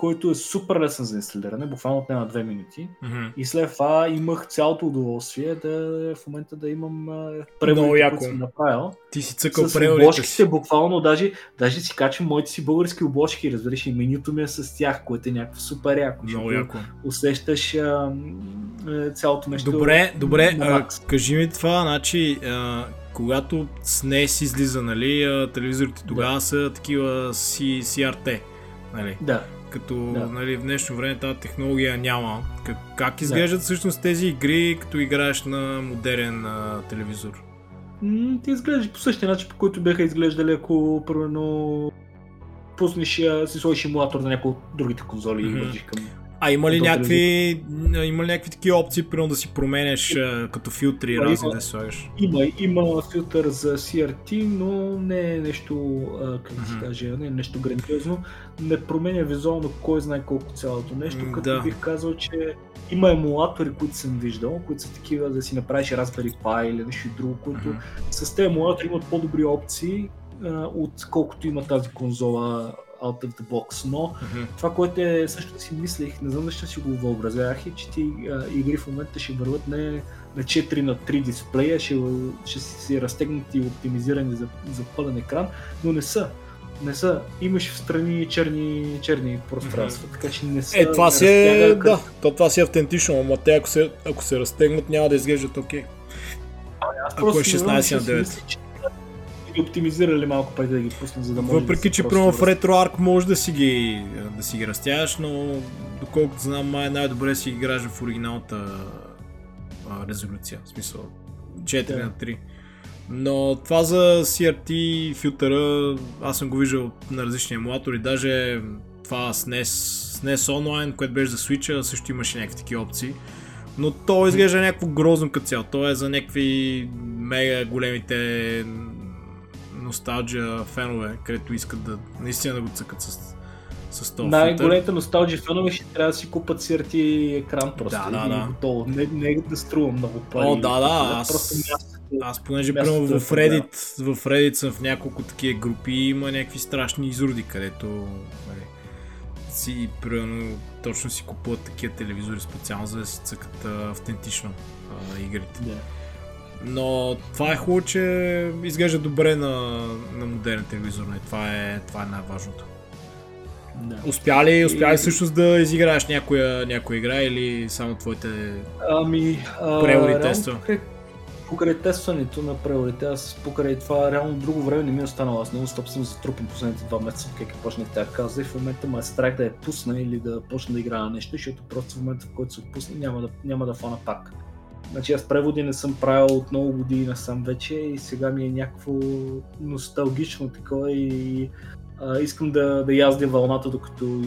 който е супер лесен за инсталиране, буквално отнема 2 минути. Мгм. И след това имах цялото удоволствие да в момента да имам преводите, които съм направил. Ти си цъкал С обложките, буквално, даже, даже си качвам моите си български обложки, разбираш, и менюто ми е с тях, което е някакво супер яко. Много яко. Усещаш а, цялото нещо. Добре, добре, а, кажи ми това, значи, а, когато SNES излиза, нали, телевизорите тогава са такива C, CRT, нали, Да. Като Да. нали, в днешно време тази технология няма. Как, как изглеждат всъщност тези игри, като играеш на модерен а, телевизор? М, Ти изглеждаш по същия начин, по който бяха изглеждали, ако примерно пуснеш, си сложиш емулатор на някои от другите конзоли Мгм. и вържиш към А има ли някакви, има ли някакви такива опции, примерно да си променяш като филтри Има, разни да слагаш? Има, има филтър за CRT, но не е нещо, как да кажа, не е нещо грандиозно. Не променя визуално кой знае колко цялото нещо, като да. бих казал, че има емулатори, които съм виждал, които са такива да си направиш Raspberry Pi или нещо друго, които с тези емулатори имат по-добри опции, отколкото има тази конзола out of the box, но Мгм. това, което е, също си мислех, не знам защо си го въобразявах, е, че ти а, игри в момента ще върват не на 4 на 3 дисплея, ще, ще си разтегнати и оптимизирани за, за пълен екран, но не са. Не са. Имаш в страни черни, черни пространства, mm-hmm. така че не са. Е, това си е, да, то, това си е автентично, ама те ако се, ако се разтегнат няма да изглеждат окей. Okay. Ако е 16 на 9 ги оптимизирали малко преди да ги пуснат, за да може Въпреки, да че прямо в RetroArch може да си ги, да си ги разтягаш, но доколкото знам, май най-добре си ги играеш в оригиналната а, резолюция, в смисъл 4 да. на 3. Но това за CRT филтъра, аз съм го виждал на различни емулатори, даже това с NES, с NES Online, което беше за Switch, също имаше някакви такива опции. Но то изглежда някакво грозно като цяло. То е за някакви мега големите носталджия фенове, където искат да наистина да го цъкат с, с този Най-големите носталджи фенове ще трябва да си купат CRT екран просто. Да, да, да. Готово. Не, не да струва много пари. О, да, да. Аз, просто аз понеже прямо в Reddit, в Reddit съм в няколко такива групи и има някакви страшни изроди, където нали, си примерно точно си купуват такива телевизори специално, за да си цъкат автентично а, игрите. Yeah. Но това е хубаво, че изглежда добре на, на модерен телевизор. Не? Това е, това е най-важното. Да. Успя ли, успя ли всъщност да изиграеш някоя, някоя игра или само твоите ами, преводи тества? Покрай тестването на преводите, аз покрай това реално друго време не ми е останало. Аз много стоп съм затрупан последните два месеца, как почнах тази каза и в момента ме е страх да я пусна или да почна да играя на нещо, защото просто в момента в който се отпусна няма да, няма да фана пак. Значи аз преводи не съм правил от много години насам вече и сега ми е някакво носталгично такова и а, искам да, да яздя вълната докато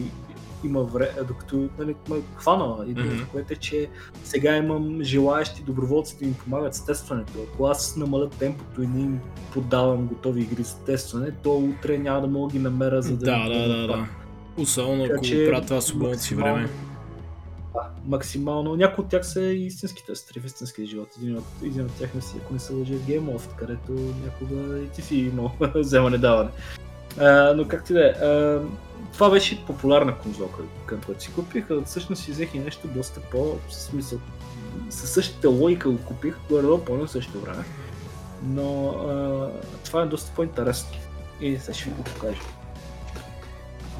има време, докато нали, ме хванала. И mm-hmm. което е, че сега имам желаящи доброволци да ми помагат с тестването. Ако аз намаля темпото и не им подавам готови игри за тестване, то утре няма да мога да ги намеря за да... Да, да, да, да. Особено ако правят това свободното си време. Максимално. Някои от тях са истински тестери в истинския живот. Един от, един от тях не си, ако не се лъжи, в Game Loft, където някога и ти си имал (laughs) вземане-даване. но как ти да е, това беше популярна конзола, която си купих, а всъщност си взех и нещо доста по смисъл. Със същата логика го купих, горе-долу по същото време. Но а, това е доста по-интересно. И сега ще ви го покажа.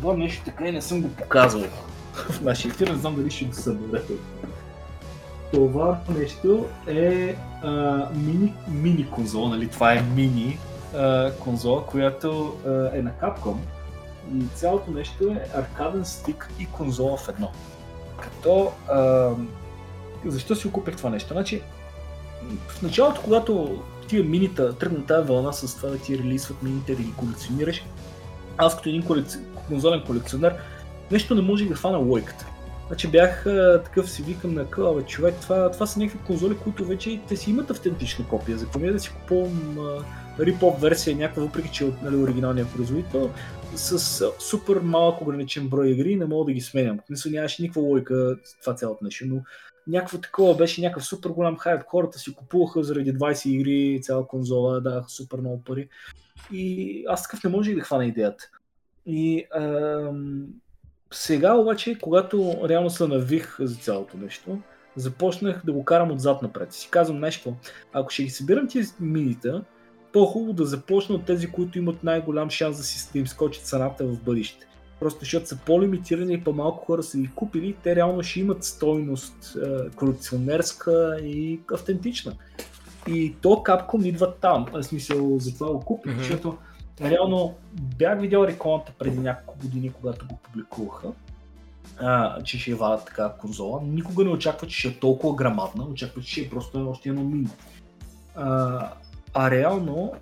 Това нещо така и не съм го показвал в нашия ефир, не знам дали ще го съберете. Това нещо е а, мини, мини конзола, нали? Това е мини а, конзола, която а, е на Capcom. И цялото нещо е аркаден стик и конзола в едно. Като а, защо си купих това нещо? Значи, в началото, когато тия минита тръгна тази вълна с това да ти релизват мините, да ги колекционираш, аз като един колекци... конзолен колекционер, нещо не можех да хвана лойката. Значи бях а, такъв си викам на къла, човек, това, това са някакви конзоли, които вече те си имат автентична копия. За да си купувам рип-оп версия някаква, въпреки че е от нали, оригиналния производител, с а, супер малък ограничен брой игри не мога да ги сменям. Мисля, нямаше никаква лойка това цялото нещо, но някакво такова беше някакъв супер голям хайп. Хората си купуваха заради 20 игри цяла конзола, даваха супер много пари. И аз такъв не можех да хвана идеята. И ам, сега обаче, когато реално се навих за цялото нещо, започнах да го карам отзад напред. Си казвам нещо, ако ще ги събирам тези минита, по-хубаво да започна от тези, които имат най-голям шанс да, си, да им скочи цената в бъдеще. Просто защото са по-лимитирани и по-малко хора са ги купили, те реално ще имат стойност е, колекционерска и автентична. И то Capcom идва там. В смисъл, затова го купих, mm-hmm. защото реално бях видял рекламата преди няколко години, когато го публикуваха, а, че ще вадат така конзола. Никога не очаква, че ще е толкова грамадна, очаква, че ще е просто още едно мини. А, а реално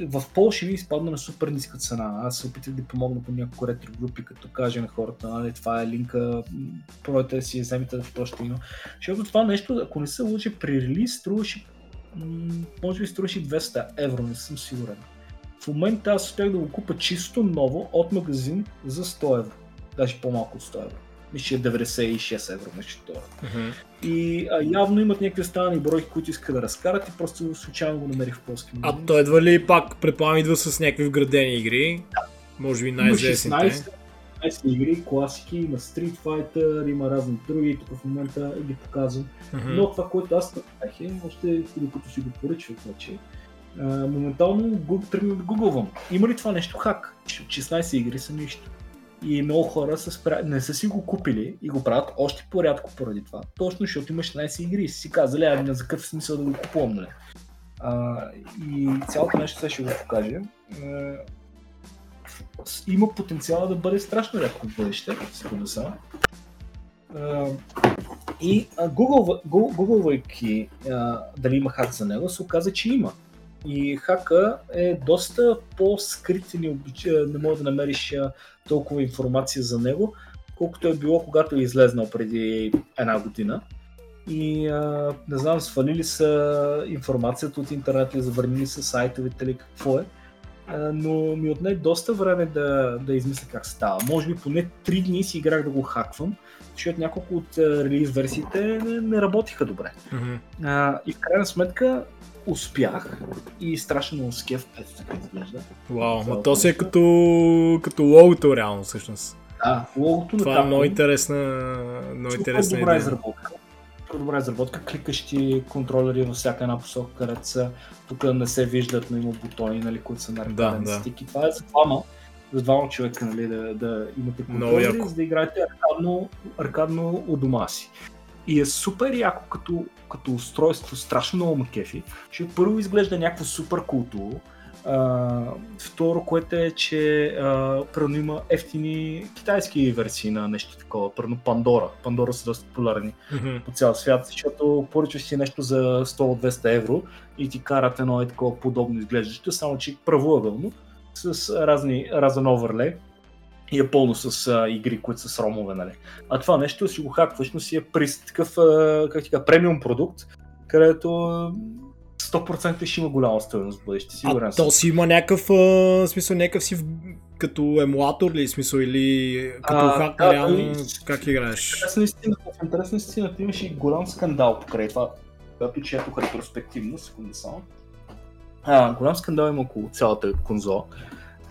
в Польша ми изпадна на супер ниска цена. Аз се опитах да помогна по няколко ретро групи, като кажа на хората, нали, това е линка, пройте си, вземете да то ще има. Защото това нещо, ако не се лъжи, при релиз струваше, може би струваше 200 евро, не съм сигурен. В момента аз успях да го купа чисто ново от магазин за 100 евро. Даже по-малко от 100 евро мисля, 96 евро нещо това. Uh-huh. И а, явно имат някакви останали бройки, които искат да разкарат и просто случайно го намерих в полски магазин. А той едва ли пак, предполагам, идва с някакви вградени игри? Да. Може би най-известните. 16, 16 игри, класики, има Street Fighter, има разни други, тук в момента ги показвам. Uh-huh. Но това, което аз направих е, още докато си го поръчвах вече, а, моментално Google, тръгна да гугълвам. Има ли това нещо хак? 16 игри са нищо. И много хора са спря... не са си го купили и го правят още по-рядко поради това. Точно защото има 16 игри и си казали, ами за какъв смисъл да го купувам, нали? А, и цялото нещо сега ще го покажа. Има потенциала да бъде страшно рядко в бъдеще, сигурно са. И гугълвайки дали има хак за него, се оказа, че има. И хака е доста по-скрит и не, не може да намериш толкова информация за него, колкото е било когато е излезнал преди една година. И а, не знам, свалили са информацията от интернет или забранили са сайтовете или какво е. Но ми отне доста време да, да измисля как става. Може би поне 3 дни си играх да го хаквам, защото няколко от релиз версиите не, не работиха добре. Mm-hmm. А, и в крайна сметка успях и страшно много скеф, така изглежда. Вау, но то си е като, като логото реално всъщност. Да, логото Това на е много интересна, много интересна добра идея. изработка. Супер добра изработка, кликащи контролери във всяка една посока, където са, тук не се виждат, но има бутони, нали, които са на Да, да, да. стик. И това е за двама, за двама човека, нали, да, да имате контролери, за да играете аркадно, аркадно у дома си. И е супер яко като, като устройство, страшно много ме кефи, че първо изглежда някакво супер култово, а, второ, което е, че а, примерно има ефтини китайски версии на нещо такова, примерно Пандора. Пандора са доста популярни Мгм. по цял свят, защото поръчваш си нещо за 100-200 евро и ти карат едно е такова подобно изглеждащо, само че правоъгълно, с разни, разен оверлей и е пълно с а, игри, които са с ромове, нали. А това нещо си го хакваш, но си е при такъв, а, как ти кажа, премиум продукт, където 100% ще има голяма стоеност в бъдеще, сигурен съм. то си има някакъв а, смисъл, някакъв си в- като емулатор ли, смисъл, или като А, хак, да, реално, той- как играеш? Интересна истина, в интересна истина имаше и голям скандал покрай това, когато четох ретроспективно, секунда само. А, голям скандал има около цялата конзола,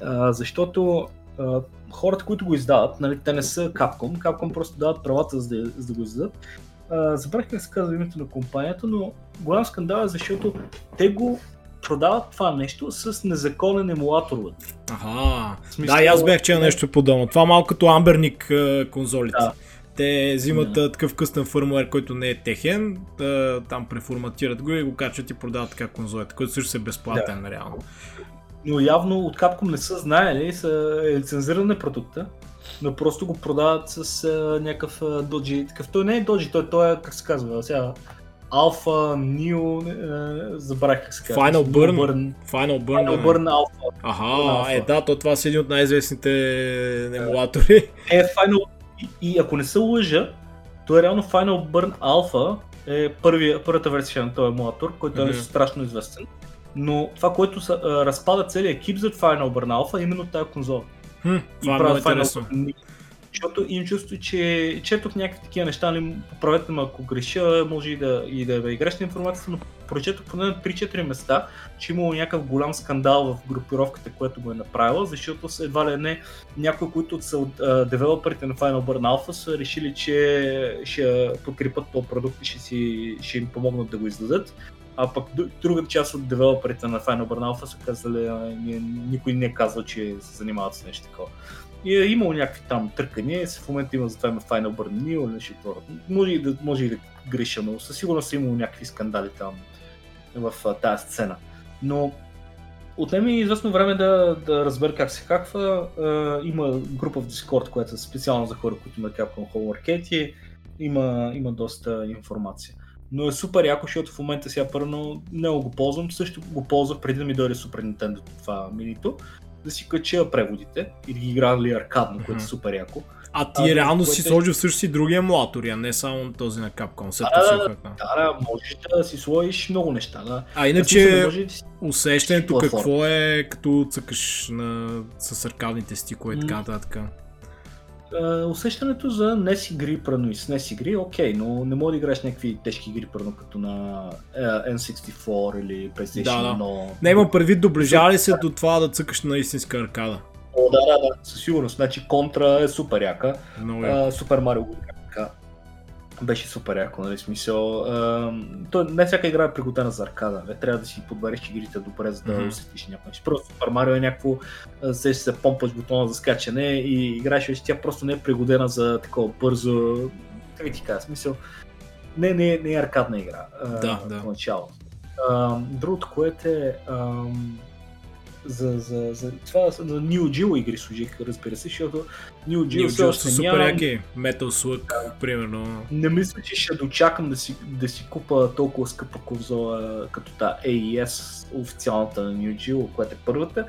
а, защото а, хората, които го издават, нали, те не са Capcom, Capcom просто дават правата за да, за да го издадат. А, забравих как се казва името на компанията, но голям скандал е защото те го продават това нещо с незаконен емулатор. В смисъл- Да, и аз бях чел нещо подобно. Това малко като Амберник конзолите. Да. Те взимат Да. такъв къстен фърмуер, който не е техен, а, там преформатират го и го качват и продават така конзолите, който също е безплатен реално. но явно от Capcom не са знаели, са е лицензиран на продукта, но просто го продават с а, някакъв доджи, такъв, той не е доджи, той, той е, как се казва, сега, Alpha, Neo, е, забравих как се казва. Final Burn. Burn. Final Burn. Final. Burn Alpha. Аха, е да, то това са един от най-известните емулатори. Е, Final, и, и ако не се лъжа, то е реално Final Burn Alpha е първия, първата версия на този емулатор, който е Мгм. страшно известен. Но това, което са, разпада целият екип за Final Burn Alpha, е именно тази конзола. Хм, това е много интересно. Burn. Защото им чувство, че четох някакви такива неща, нали, поправете ме ако греша, може и да, и да е грешна информацията, но прочетох поне на 3-4 места, че имало някакъв голям скандал в групировката, която го е направила, защото едва ли не някои, които са от девелоперите на Final Burn Alpha са решили, че ще подкрепят този продукт и ще, си, ще им помогнат да го издадат. А пък д- другата част от девелоперите на Final Burn Alpha са казали, никой не е казал, че се занимават с нещо такова. И е имало някакви там търкания, в момента има затова има Final Burn New или нещо. Може и да, може и да греша, но със сигурност е имало някакви скандали там в тази сцена. Но отнеме ми известно време да, да разбера как се хаква. А, има група в Discord, която е специално за хора, които имат Capcom Home Arcade има, има доста информация. Но е супер яко, защото в момента сега първо не го ползвам, също го ползвах преди да ми дойде Super Nintendo това минито, да си кача преводите и да ги играли аркадно, което е супер яко. А ти А, реално си е- сложил също си други емулатори, а не само този на Capcom. Да, да. Да, можеш да си сложиш много неща. Да. А иначе да усещането какво е като цъкаш на, с аркадните стикове и така нататък. Е, усещането за NES игри, прано и с NES игри, окей, но не може да играеш някакви тежки игри, прано като на е, N64 или PlayStation Да, да. 1. Не имам предвид, доближава ли се до това да цъкаш на истинска аркада? О, да, да, да, със сигурност. Значи Контра е супер яка. Е. Супер Марио го. Беше супер яко, нали, смисъл. А, то, не всяка игра е пригодена за аркада, бе. трябва да си подбереш игрите добре, за да mm-hmm. усетиш някакво нещо. Просто Super Mario е някакво, се се помпаш бутона за скачане и играеш, вече тя просто не е пригодена за такова бързо, как ти кажа, смисъл, не, не, не е аркадна игра. Да, а, да. Поначало. А, другото, което е, за, за, за, това за Neo Geo игри служих, разбира се, защото Neo Geo, Neo Geo са супер яки, Metal Slug, да. примерно. Не мисля, че ще дочакам да си, да си купа толкова скъпа конзола като та AES, официалната на Neo Geo, която е първата,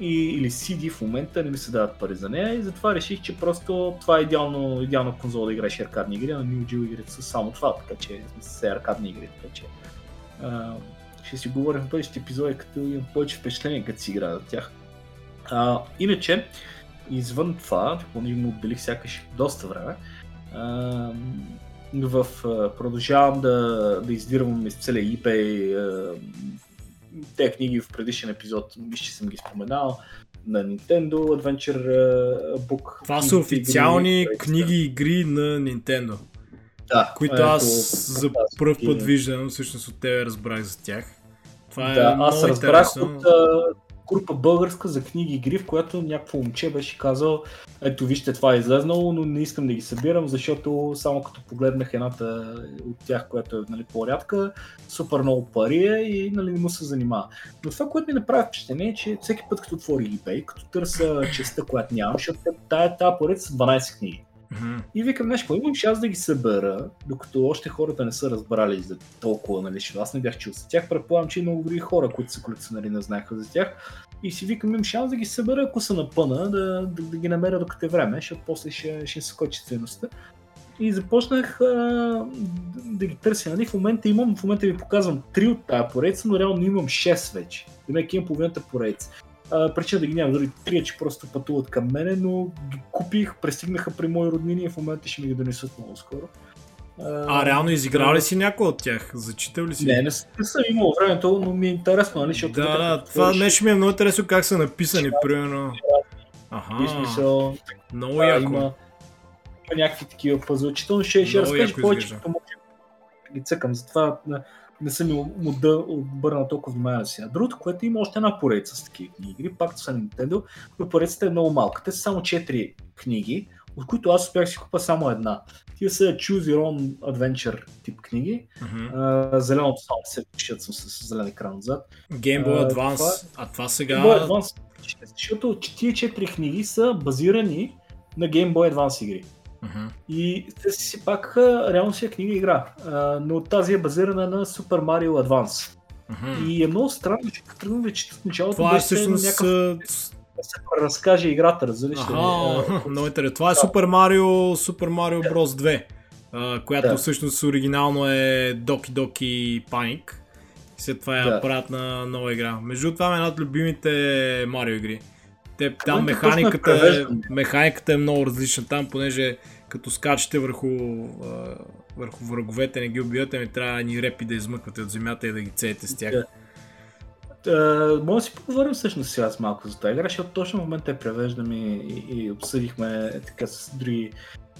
и, или CD в момента, не ми се дават пари за нея и затова реших, че просто това е идеално, идеална конзола да играеш аркадни игри, а Neo Geo игрите са само това, така че са аркадни игри, така че ще си говорим в бъдещите епизоди, като имам повече впечатление, като си играя за тях. А, иначе, извън това, поне му отделих сякаш доста време, а, в, а, продължавам да, да издирвам из целия eBay а, те книги в предишен епизод, мисля, че съм ги споменал, на Nintendo Adventure Book. Това са официални игри, книги и игри на Nintendo. Да, които аз за първ път виждам, всъщност от тебе разбрах за тях. Това е да, аз разбрах от а, група българска за книги игри, в която някакво момче беше казал, ето вижте това е излезнало, но не искам да ги събирам, защото само като погледнах едната от тях, която е нали, по-рядка, супер много пари е и нали, не му се занимава. Но това, което ми направи впечатление е, че всеки път като отвори eBay, като търся честа, която нямам, защото тая, тая поред са 12 книги. Mm-hmm. И викам нещо, имам шанс да ги събера, докато още хората не са разбрали за толкова, нали, че аз не бях чул за тях. Предполагам, че има други хора, които са колекционери, не знаеха за тях. И си викам, имам шанс да ги събера, ако са на пъна, да, да, да ги намеря докато е време, защото после ще, ще скочи ценността. И започнах а, да ги търся. Нали? В момента имам, в момента ви показвам 3 от тази поредица, но реално имам 6 вече. Демек имам половината поредица причина да ги нямам, дори три, че просто пътуват към мене, но ги купих, пристигнаха при мои роднини и в момента ще ми ги донесат много скоро. А, реално изиграл ли си някой от тях? Зачитал ли си? Не, не, не съм имал времето, но ми е интересно, нали? Защото да, да, това нещо ми е много интересно как са написани, примерно. Аха, смисъл, много да, яко. Има, има някакви такива пъзълчително. Ще, ще разкажа повече, като може ги цъкам. Затова не съм му да обърна толкова внимание си. А другото, което има още една поредица с такива игри, пак са Nintendo, но поредицата е много малка. Те са само 4 книги, от които аз успях си купа само една. Тия са Choose Your Own Adventure тип книги. Mm-hmm. Uh, зеленото само се пишат съм с зелен екран отзад. Game Boy Advance. Uh, това, а това сега... Game Boy Advance, защото тия 4 книги са базирани на Game Boy Advance игри. Uh-huh. И те си пак реално си е книга игра, а, но тази е базирана на Super Mario Advance. Uh-huh. И е много странно, че като вече в началото Това е всъщност... Някакъв... Да се разкаже играта, разбираш ли? много интересно. Това е да. Super Mario, Super Mario Bros. 2, която да. всъщност оригинално е Doki Doki Panic. След това я да. правят на нова игра. Между това е една от любимите Марио игри. Те, там механиката е, механиката е много различна там, понеже като скачате върху, върху враговете, не ги убивате, ми трябва ни репи да измъквате от земята и да ги цеете с тях. Uh, може да си поговорим всъщност сега с малко за тази игра, защото точно в момента я превеждам и, и, и обсъдихме така с други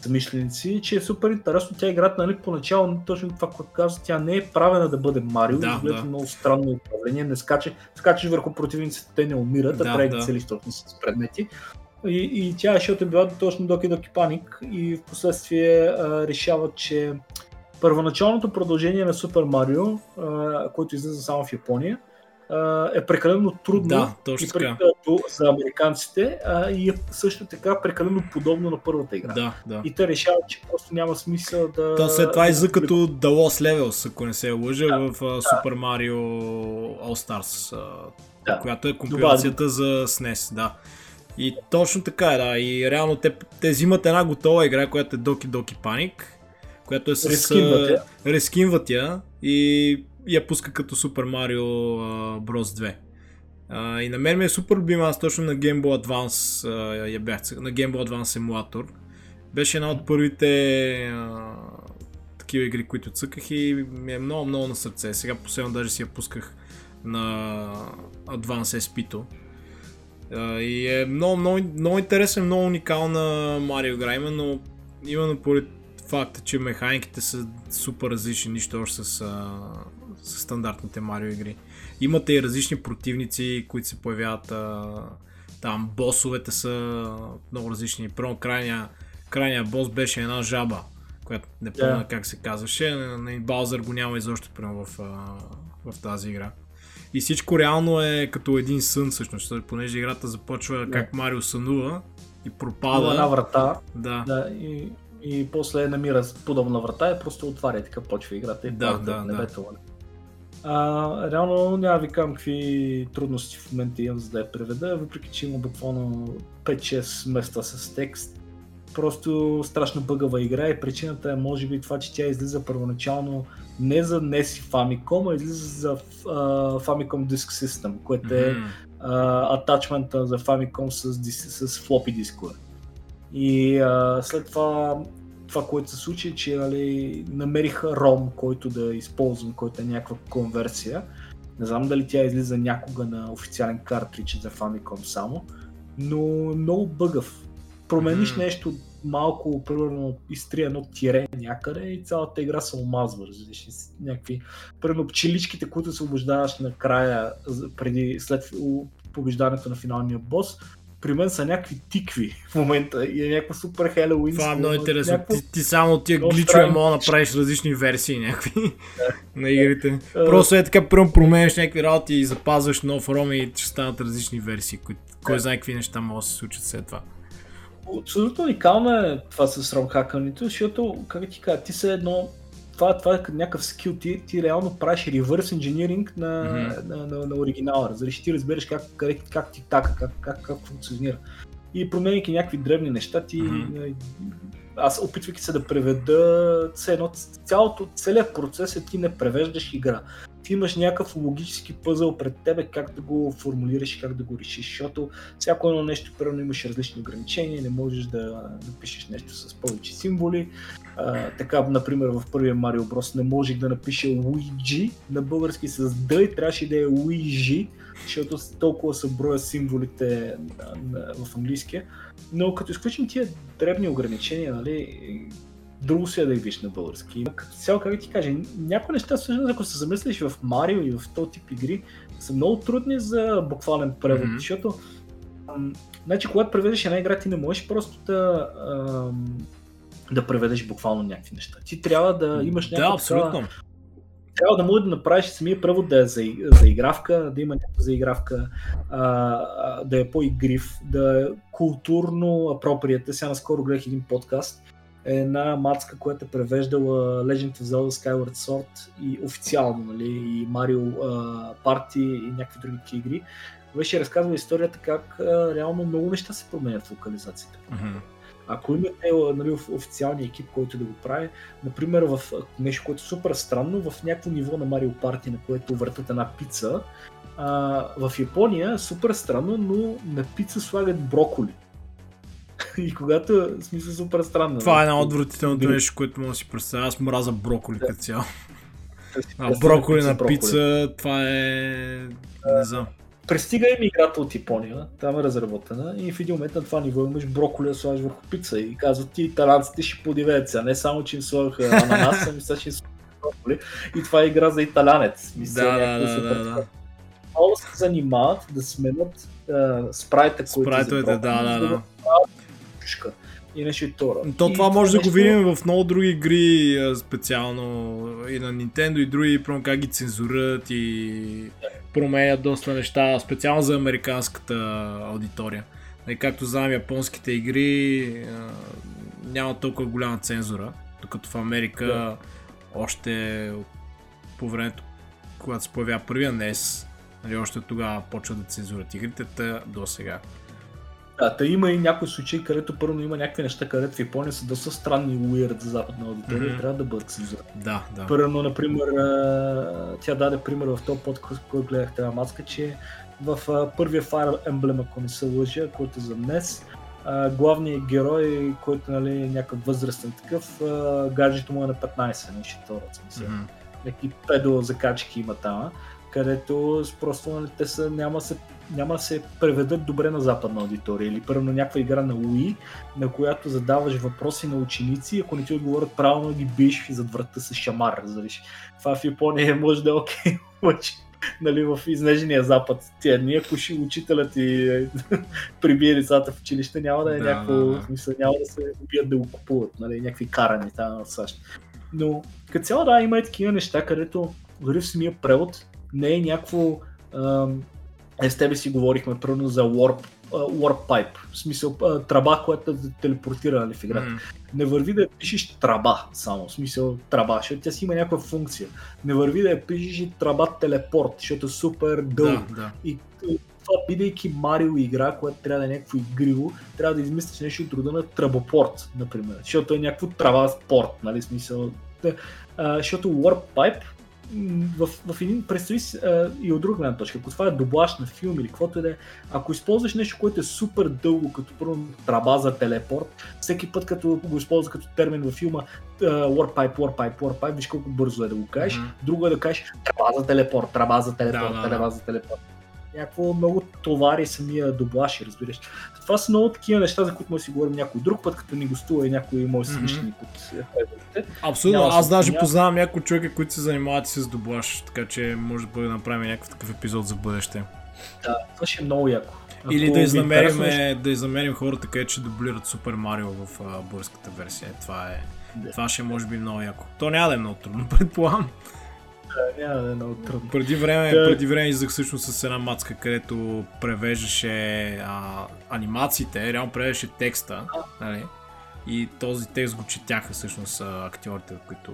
замишленици, че е супер интересно. Тя играта, нали, поначало, точно това, което казва, тя не е правена да бъде Марио, да, да. много странно управление, не скача, скачаш върху противниците, те не умират, да, а трябва да цели с предмети. И, и тя, е била точно Доки Доки Паник и в последствие а, решават, че първоначалното продължение на Супер Марио, който излиза само в Япония, е прекалено трудно да, точно и за американците а, и е също така прекалено подобно на първата игра. Да, да. И те решават, че просто няма смисъл да... То след това излиза като The Lost Levels, ако не се лъжа, да, в да. Super Mario All Stars, да. която е компилацията за SNES, да. И точно така е, да. И реално те, те взимат една готова игра, която е Doki Doki Panic, която е с... Рескинват я. Рескинват я и я пуска като Super Mario uh, Bros. 2. Uh, и на мен ми е супер любима, аз точно на Game Boy Advance uh, я бях, на Game Boy Advance емулатор. Беше една от първите uh, такива игри, които цъках и ми е много, много на сърце. Сега последно даже си я пусках на Advance SP-то. Uh, и е много, много, много интересен, много уникална Марио игра, именно, именно поред факта, че механиките са супер различни, нищо още с, с стандартните Марио игри. Имате и различни противници, които се появяват а, там, босовете са много различни. Първо крайния, крайния бос беше една жаба, която не помня yeah. как се казваше. Баузър го няма изобщо прямо в, в тази игра. И всичко реално е като един сън всъщност, понеже играта започва yeah. как Марио сънува и пропада. Една врата. Да. да и, и после намира подобна врата и просто отваря така почва играта и да, да, небето. Да. А, реално няма ви казвам какви трудности в момента имам за да я преведа, въпреки че има буквално 5-6 места с текст. Просто страшно бъгава игра и причината е може би това, че тя излиза първоначално не за NES и Famicom, а излиза за uh, Famicom Disk System, което е uh, атачмента за Famicom с, с floppy дискове. И uh, след това това, което се случи, че нали, намериха ROM, който да използвам, който е някаква конверсия. Не знам дали тя излиза някога на официален картридж за Famicom само, но много бъгав. Промениш mm. нещо малко, примерно, изтри едно тире някъде и цялата игра се омазва. Различни някакви, примерно, пчеличките, които се обождаваш накрая, преди, след побеждането на финалния бос, при мен са някакви тикви в момента и е някакво супер Хелоуин. Това е много интересно. Някакво... Ти, ти само тия гличове мога да направиш различни версии някакви на игрите. Просто е така, първо променяш някакви работи и запазваш нов ром и ще станат различни версии, които кой знае какви неща могат да се случат след това. Абсолютно уникално е това с ромхакането, защото, как ти кажа, ти се едно това, това е някакъв скил, ти, ти реално правиш реверс инжиниринг на, mm-hmm. на, на, на оригинала, разбираш, ти разбираш как, как, как ти така, как, как, как функционира. И променяйки някакви древни неща, ти, mm-hmm. аз опитвайки се да преведа едно, цялото, целият процес е ти не превеждаш игра. Ти имаш някакъв логически пъзъл пред тебе как да го формулираш и как да го решиш, защото всяко едно нещо, първо имаш различни ограничения, не можеш да напишеш нещо с повече символи, а, така, например, в първия Mario Bros. не можех да напиша Luigi на български с D и трябваше да е Luigi, защото толкова са броя символите в английския. Но като изключим тия дребни ограничения, нали, друго се е да виж на български. Като цяло, как ти кажа, някои неща, всъщност, ако се замислиш в Марио и в този тип игри, са много трудни за буквален превод, mm-hmm. защото значи, когато преведеш една игра, ти не можеш просто да да преведеш буквално някакви неща. Ти трябва да имаш някаква... Да, абсолютно. Трябва да можеш да направиш самия превод да е за, за игравка, да има някаква заигравка, а, да е по-игрив, да е културно апроприят. Сега наскоро гледах един подкаст, една мацка, която е превеждала Legend of Zelda Skyward Sword и официално, нали, и Mario Party и някакви други игри. Беше разказвала историята как uh, реално много неща се променят в локализацията. Mm-hmm ако имате нали, официалния екип, който да го прави, например в нещо, което е супер странно, в някакво ниво на Mario Party, на което въртат една пица, а, в Япония е супер странно, но на пица слагат броколи. (laughs) И когато, смисъл, супер странно. Това е една отвратителното нещо, което мога да си представя. Аз мраза броколи да. като цяло. А броколи на пица, това е... Не знам. Пристига им играта от Япония, там е разработена и в един момент на това ниво имаш броколи да слагаш върху пица и казват ти италянците ще подивеят се, не само че им слагаха ананас, ами сега ще броколи и това е игра за италянец. Мисля, да, да, да, да. Много се занимават да сменят спрайта, който Спрайтовете, да, да, да. Иначе и Тора. То това може да го видим в много други игри, специално и на Nintendo и други, прямо как ги цензурат и променят доста неща, специално за американската аудитория. И както знам, японските игри няма толкова голяма цензура, докато в Америка да. още по времето, когато се появява първия NES, нали, още тогава почва да цензурат игрите, до сега. Да, та има и някои случаи, където първо има някакви неща, където в Япония са доста странни weird за западна аудитория mm-hmm. и трябва да бъдат цензурирани. Да, да. Първо, например, тя даде пример в този под, който гледах тази маска, че в първия Fire Emblem, ако не се лъжа, който е за днес, главният герой, който нали, е някакъв възрастен такъв, гаджето му е на 15, нещо смисъл. Mm-hmm. Някакви педо закачки има там където просто нали, те са, няма, се, няма да се преведат добре на западна аудитория. Или първо някаква игра на Wii, на която задаваш въпроси на ученици, ако не ти отговорят правилно ги биеш зад врата с шамар. Разбираш. Това в Япония може да е окей, (laughs) обаче нали, в изнежения запад тия дни, ако ще учителят ти (laughs) прибие децата в училище, няма да е да, някакво, да, да. смисъл, няма да се убият да го купуват, нали, някакви карани там в САЩ. Но като цяло да, има и такива неща, където дори в самия превод не е някакво... Ам, е, с тебе си говорихме първо за Warp, uh, Warp Pipe, в смисъл uh, траба, която да телепортира нали, в играта. Mm. Не върви да пишеш траба само, в смисъл траба, защото тя си има някаква функция. Не върви да пишеш и траба телепорт, защото е супер дълго. Да, да. И това, бидейки Марио игра, която трябва да е някакво игриво, трябва да измислиш нещо от рода на трабопорт, например. Защото е някакво трава спорт, нали, смисъл. Да, а, защото Warp Pipe в, в един, представи си и от друга гледна точка, ако това е дублаж на филм или каквото и да е, ако използваш нещо, което е супер дълго, като първо траба за телепорт, всеки път като го използва като термин във филма uh, Warpipe, Warpipe, Warpipe, виж колко бързо е да го кажеш, mm-hmm. друго е да кажеш траба за телепорт, траба за телепорт, да, да, траба за телепорт някакво много товари самия доблаш, разбираш. Това са много такива неща, за които може да си говорим някой друг път, като ни гостува и някой мой съмишленик mm-hmm. от Абсолютно, Няма аз даже няма... познавам някои човека, които се занимават с доблаш, така че може да бъде направим някакъв такъв епизод за бъдеще. Да, това ще е много яко. Ако Или да изнамерим, да изнамерим хората, където ще дублират Супер Марио в българската версия. Това е. Да. Това ще може би много яко. То няма да е много трудно, (laughs) предполагам няма да е много трудно. Преди време, да. преди време излизах всъщност с една мацка, където превеждаше а, анимациите, реално превеждаше текста, нали? И този текст го четяха всъщност актьорите, които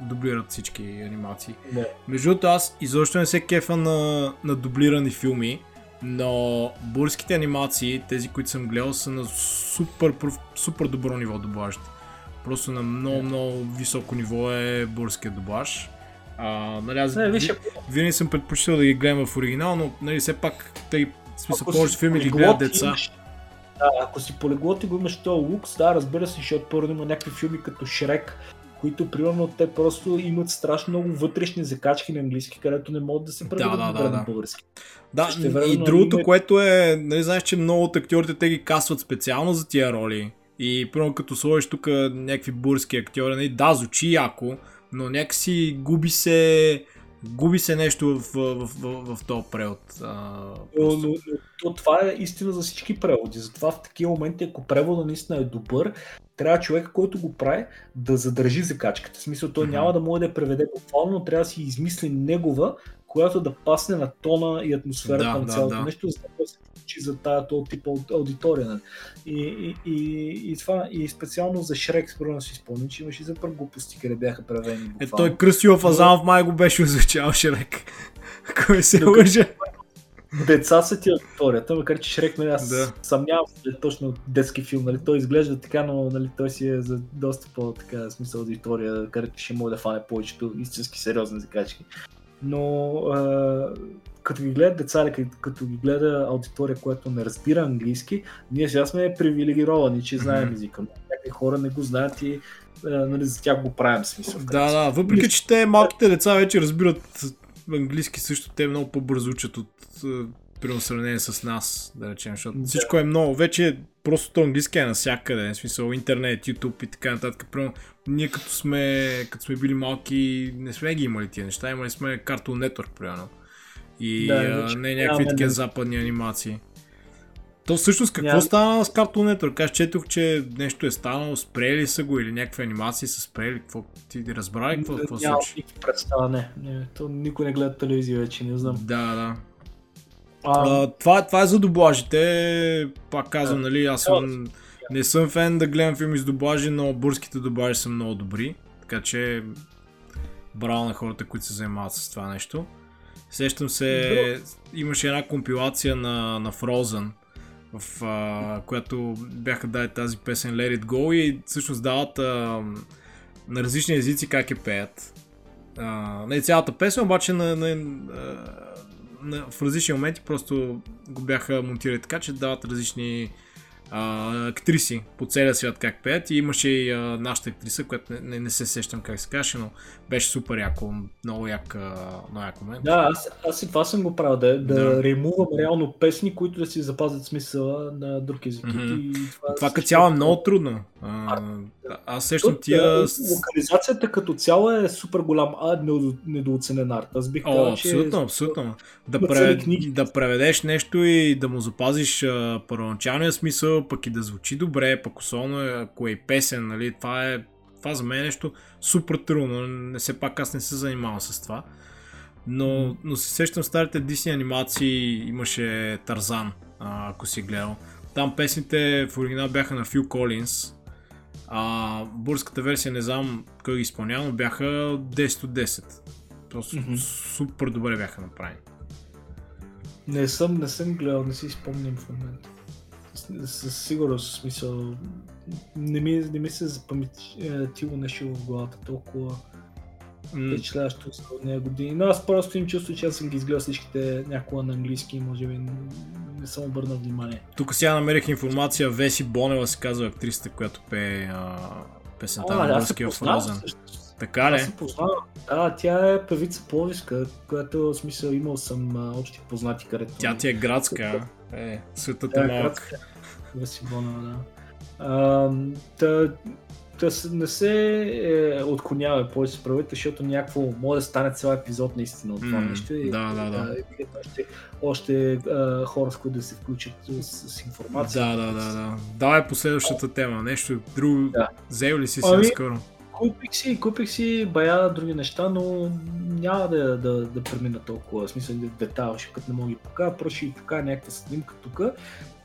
дублират всички анимации. Да. Между другото, аз изобщо не се кефа на, на дублирани филми, но българските анимации, тези, които съм гледал, са на супер, супер добро ниво дублажите. Просто на много, много високо ниво е българския дублаж. А, нали, аз не, виж, винаги съм предпочитал да ги гледам в оригинал, но нали, все пак тъй смисъл повече филми ги гледат деца. Имаш, да, ако си полеглот и го имаш този лукс, да, разбира се, защото първо има някакви филми като Шрек, които примерно те просто имат страшно много вътрешни закачки на английски, където не могат да се преведат да, да, да, на български. Да, и другото, има... което е, нали знаеш, че много от актьорите те ги касват специално за тия роли. И примерно като сложиш тук някакви бурски актьори, нали, да, звучи яко, но някакси губи се губи се нещо в, в, в, в, този превод. А, но, но, но, това е истина за всички преводи. Затова в такива моменти, ако превода наистина е добър, трябва човек, който го прави, да задържи закачката. В смисъл, той mm-hmm. няма да може да я преведе буквално, но трябва да си измисли негова, която да пасне на тона и атмосферата да, на цялото да, нещо, за да се случи за тази този тип аудитория. Нали. И, и, и, и, това, и специално за Шрек, според да си спомням, че имаше за първ глупости, къде бяха правени. Е, той Кръстио Фазанов май го беше озвучал Шрек. (laughs) Кой се лъжа? Деца са ти аудиторията, макар че Шрек, нали, аз да. съмнявам се, е точно детски филм, нали, той изглежда така, но нали, той си е за доста по-така смисъл аудитория, където ще може да фане повечето истински сериозни закачки но а, като ги гледат деца, като, като ги гледа аудитория, която не разбира английски, ние сега сме привилегировани, че знаем mm-hmm. езика. Някакви хора не го знаят и а, нали, за тях го правим смисъл. Да, да, въпреки че те малките деца вече разбират английски също, те много по-бързо учат от при сравнение с нас, да речем, защото да. всичко е много, вече просто английски е навсякъде, в смисъл интернет, YouTube и така нататък. Примерно, ние като сме, като сме били малки, не сме ги имали тия неща, имали сме Cartoon Network, примерно. И да, а, не някакви такива да. западни анимации. То всъщност какво Няма... стана с Cartoon Network? Аз четох, че нещо е станало, спрели са го или някакви анимации са спрели, какво ти разбрали какво, какво се случи? Няма представа, не. не. То никой не гледа телевизия вече, не знам. Да, да. А... Това, това е за доблажите. Пак казвам, нали, аз съм, не съм фен да гледам филми с доблажи, но бурските доблажи са много добри. Така че браво на хората, които се занимават с това нещо. Сещам се, имаше една компилация на, на Frozen, в а, която бяха дали тази песен Let It Go и всъщност дават а, на различни езици как е пеят. А, не цялата песен, обаче на, на, на в различни моменти просто го бяха монтирали така, че дават различни а, актриси по целия свят как пеят. И имаше и а, нашата актриса, която не, не, не се сещам как се каже, но беше супер яко, много як, много як момент. Да, аз, аз и това съм го правил, да, да, да. ремувам реално песни, които да си запазят смисъла на друг език. Mm-hmm. И това това като цяло е много трудно. А, аз сещам тия... Локализацията като цяло е супер голям а, недооценен арт. Аз бих казал, абсолютно, че... абсолютно. Да, превед, да преведеш нещо и да му запазиш а, първоначалния смисъл, пък и да звучи добре, пък особено ако е песен, нали, това е това за мен е нещо супер трудно. Не се пак аз не се занимавам с това. Но, но се сещам старите Disney анимации, имаше Тарзан, ако си гледал. Там песните в оригинал бяха на Фил Колинс, а българската версия не знам кой ги изпълнява, но бяха 10 от 10. Просто mm-hmm. супер добре бяха направени. Не съм, не съм гледал, не си спомням в момента. Със сигурност, смисъл, не ми, не ми се запаметило нещо в главата толкова впечатляващо за нея години. Но аз просто им чувствам, че аз съм ги изгледал всичките някога на английски и може би не съм обърнал внимание. Тук сега намерих информация, Веси Бонева се казва актрисата, която пее а, песента на българския Фрозен. Така ли? Аз познавам. Да, тя е певица пловиска, която в смисъл имал съм а, общи познати, където... Тя ти е градска, е, светът е малък. Веси Бонева, да. А, та, да не се е, отклонява повече с правите, защото някакво може да стане цял епизод наистина от това mm, нещо. И, да, да, да. И, още, още а, хора, с които да се включат с, с информация. Да, да, да. да. Давай последващата тема. Нещо друго. Да. Взел ли си ами, скоро? Купих си, купих си бая други неща, но няма да, да, да премина толкова, в смисъл детайл, ще като не мога ги покажа, просто ще ги покажа някаква снимка тук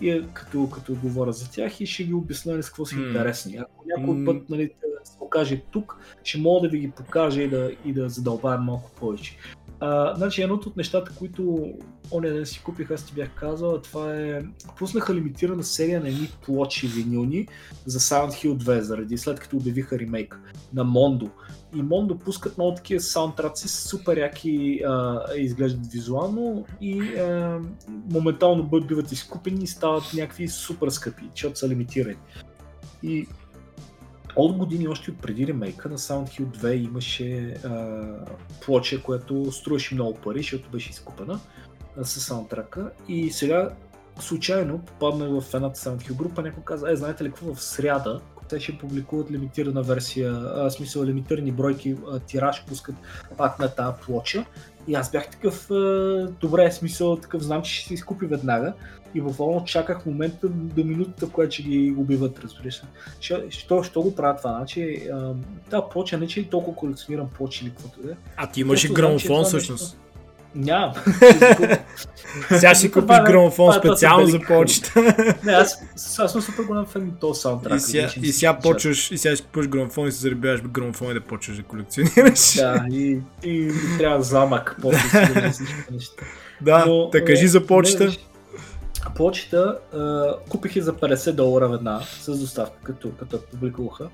и е, като, като говоря за тях и ще ги обясня с какво са mm. интересни. Ако някой път нали, се покаже тук, ще мога да ви ги покажа и да, и да задълбая малко повече. А, значи едното от нещата, които оня ден си купих, аз ти бях казал, това е... Пуснаха лимитирана серия на едни плочи винилни за Silent Hill 2, заради след като обявиха ремейк на Мондо. И Мондо пускат много такива саундтраци, супер яки а, изглеждат визуално и а, моментално биват изкупени и стават някакви супер скъпи, защото са лимитирани. И от години, още от преди ремейка на Sound Hill 2 имаше а, плоча, която струваше много пари, защото беше изкупена с саундтрака. И сега случайно попаднах в едната Sound Hill група, някой каза, е, знаете ли какво в сряда, те ще публикуват лимитирана версия, а, смисъл лимитирани бройки, а, тираж пускат пак на тази плоча. И аз бях такъв, а, добре, смисъл такъв, знам, че ще се изкупи веднага и буквално чаках момента до минутата, в която ще ги убиват, разбираш. Що, що го правят това? Значи, тази плоча не че и толкова колекционирам плочи или каквото е. А ти имаш и грамофон всъщност. Нямам. (laughs) Сега ще купиш грамофон специално за почта. (laughs) Не, аз, аз съм супер голям фен на този саундтрак. И сега, и сега почваш, и сега ще купиш грамофон и се заребяваш грамофон и да почваш да колекционираш. Да, и, и, трябва замък после. (laughs) Да, Но, да кажи за почта. Почта купих я за 50 долара веднага с доставка, като, като публикуваха.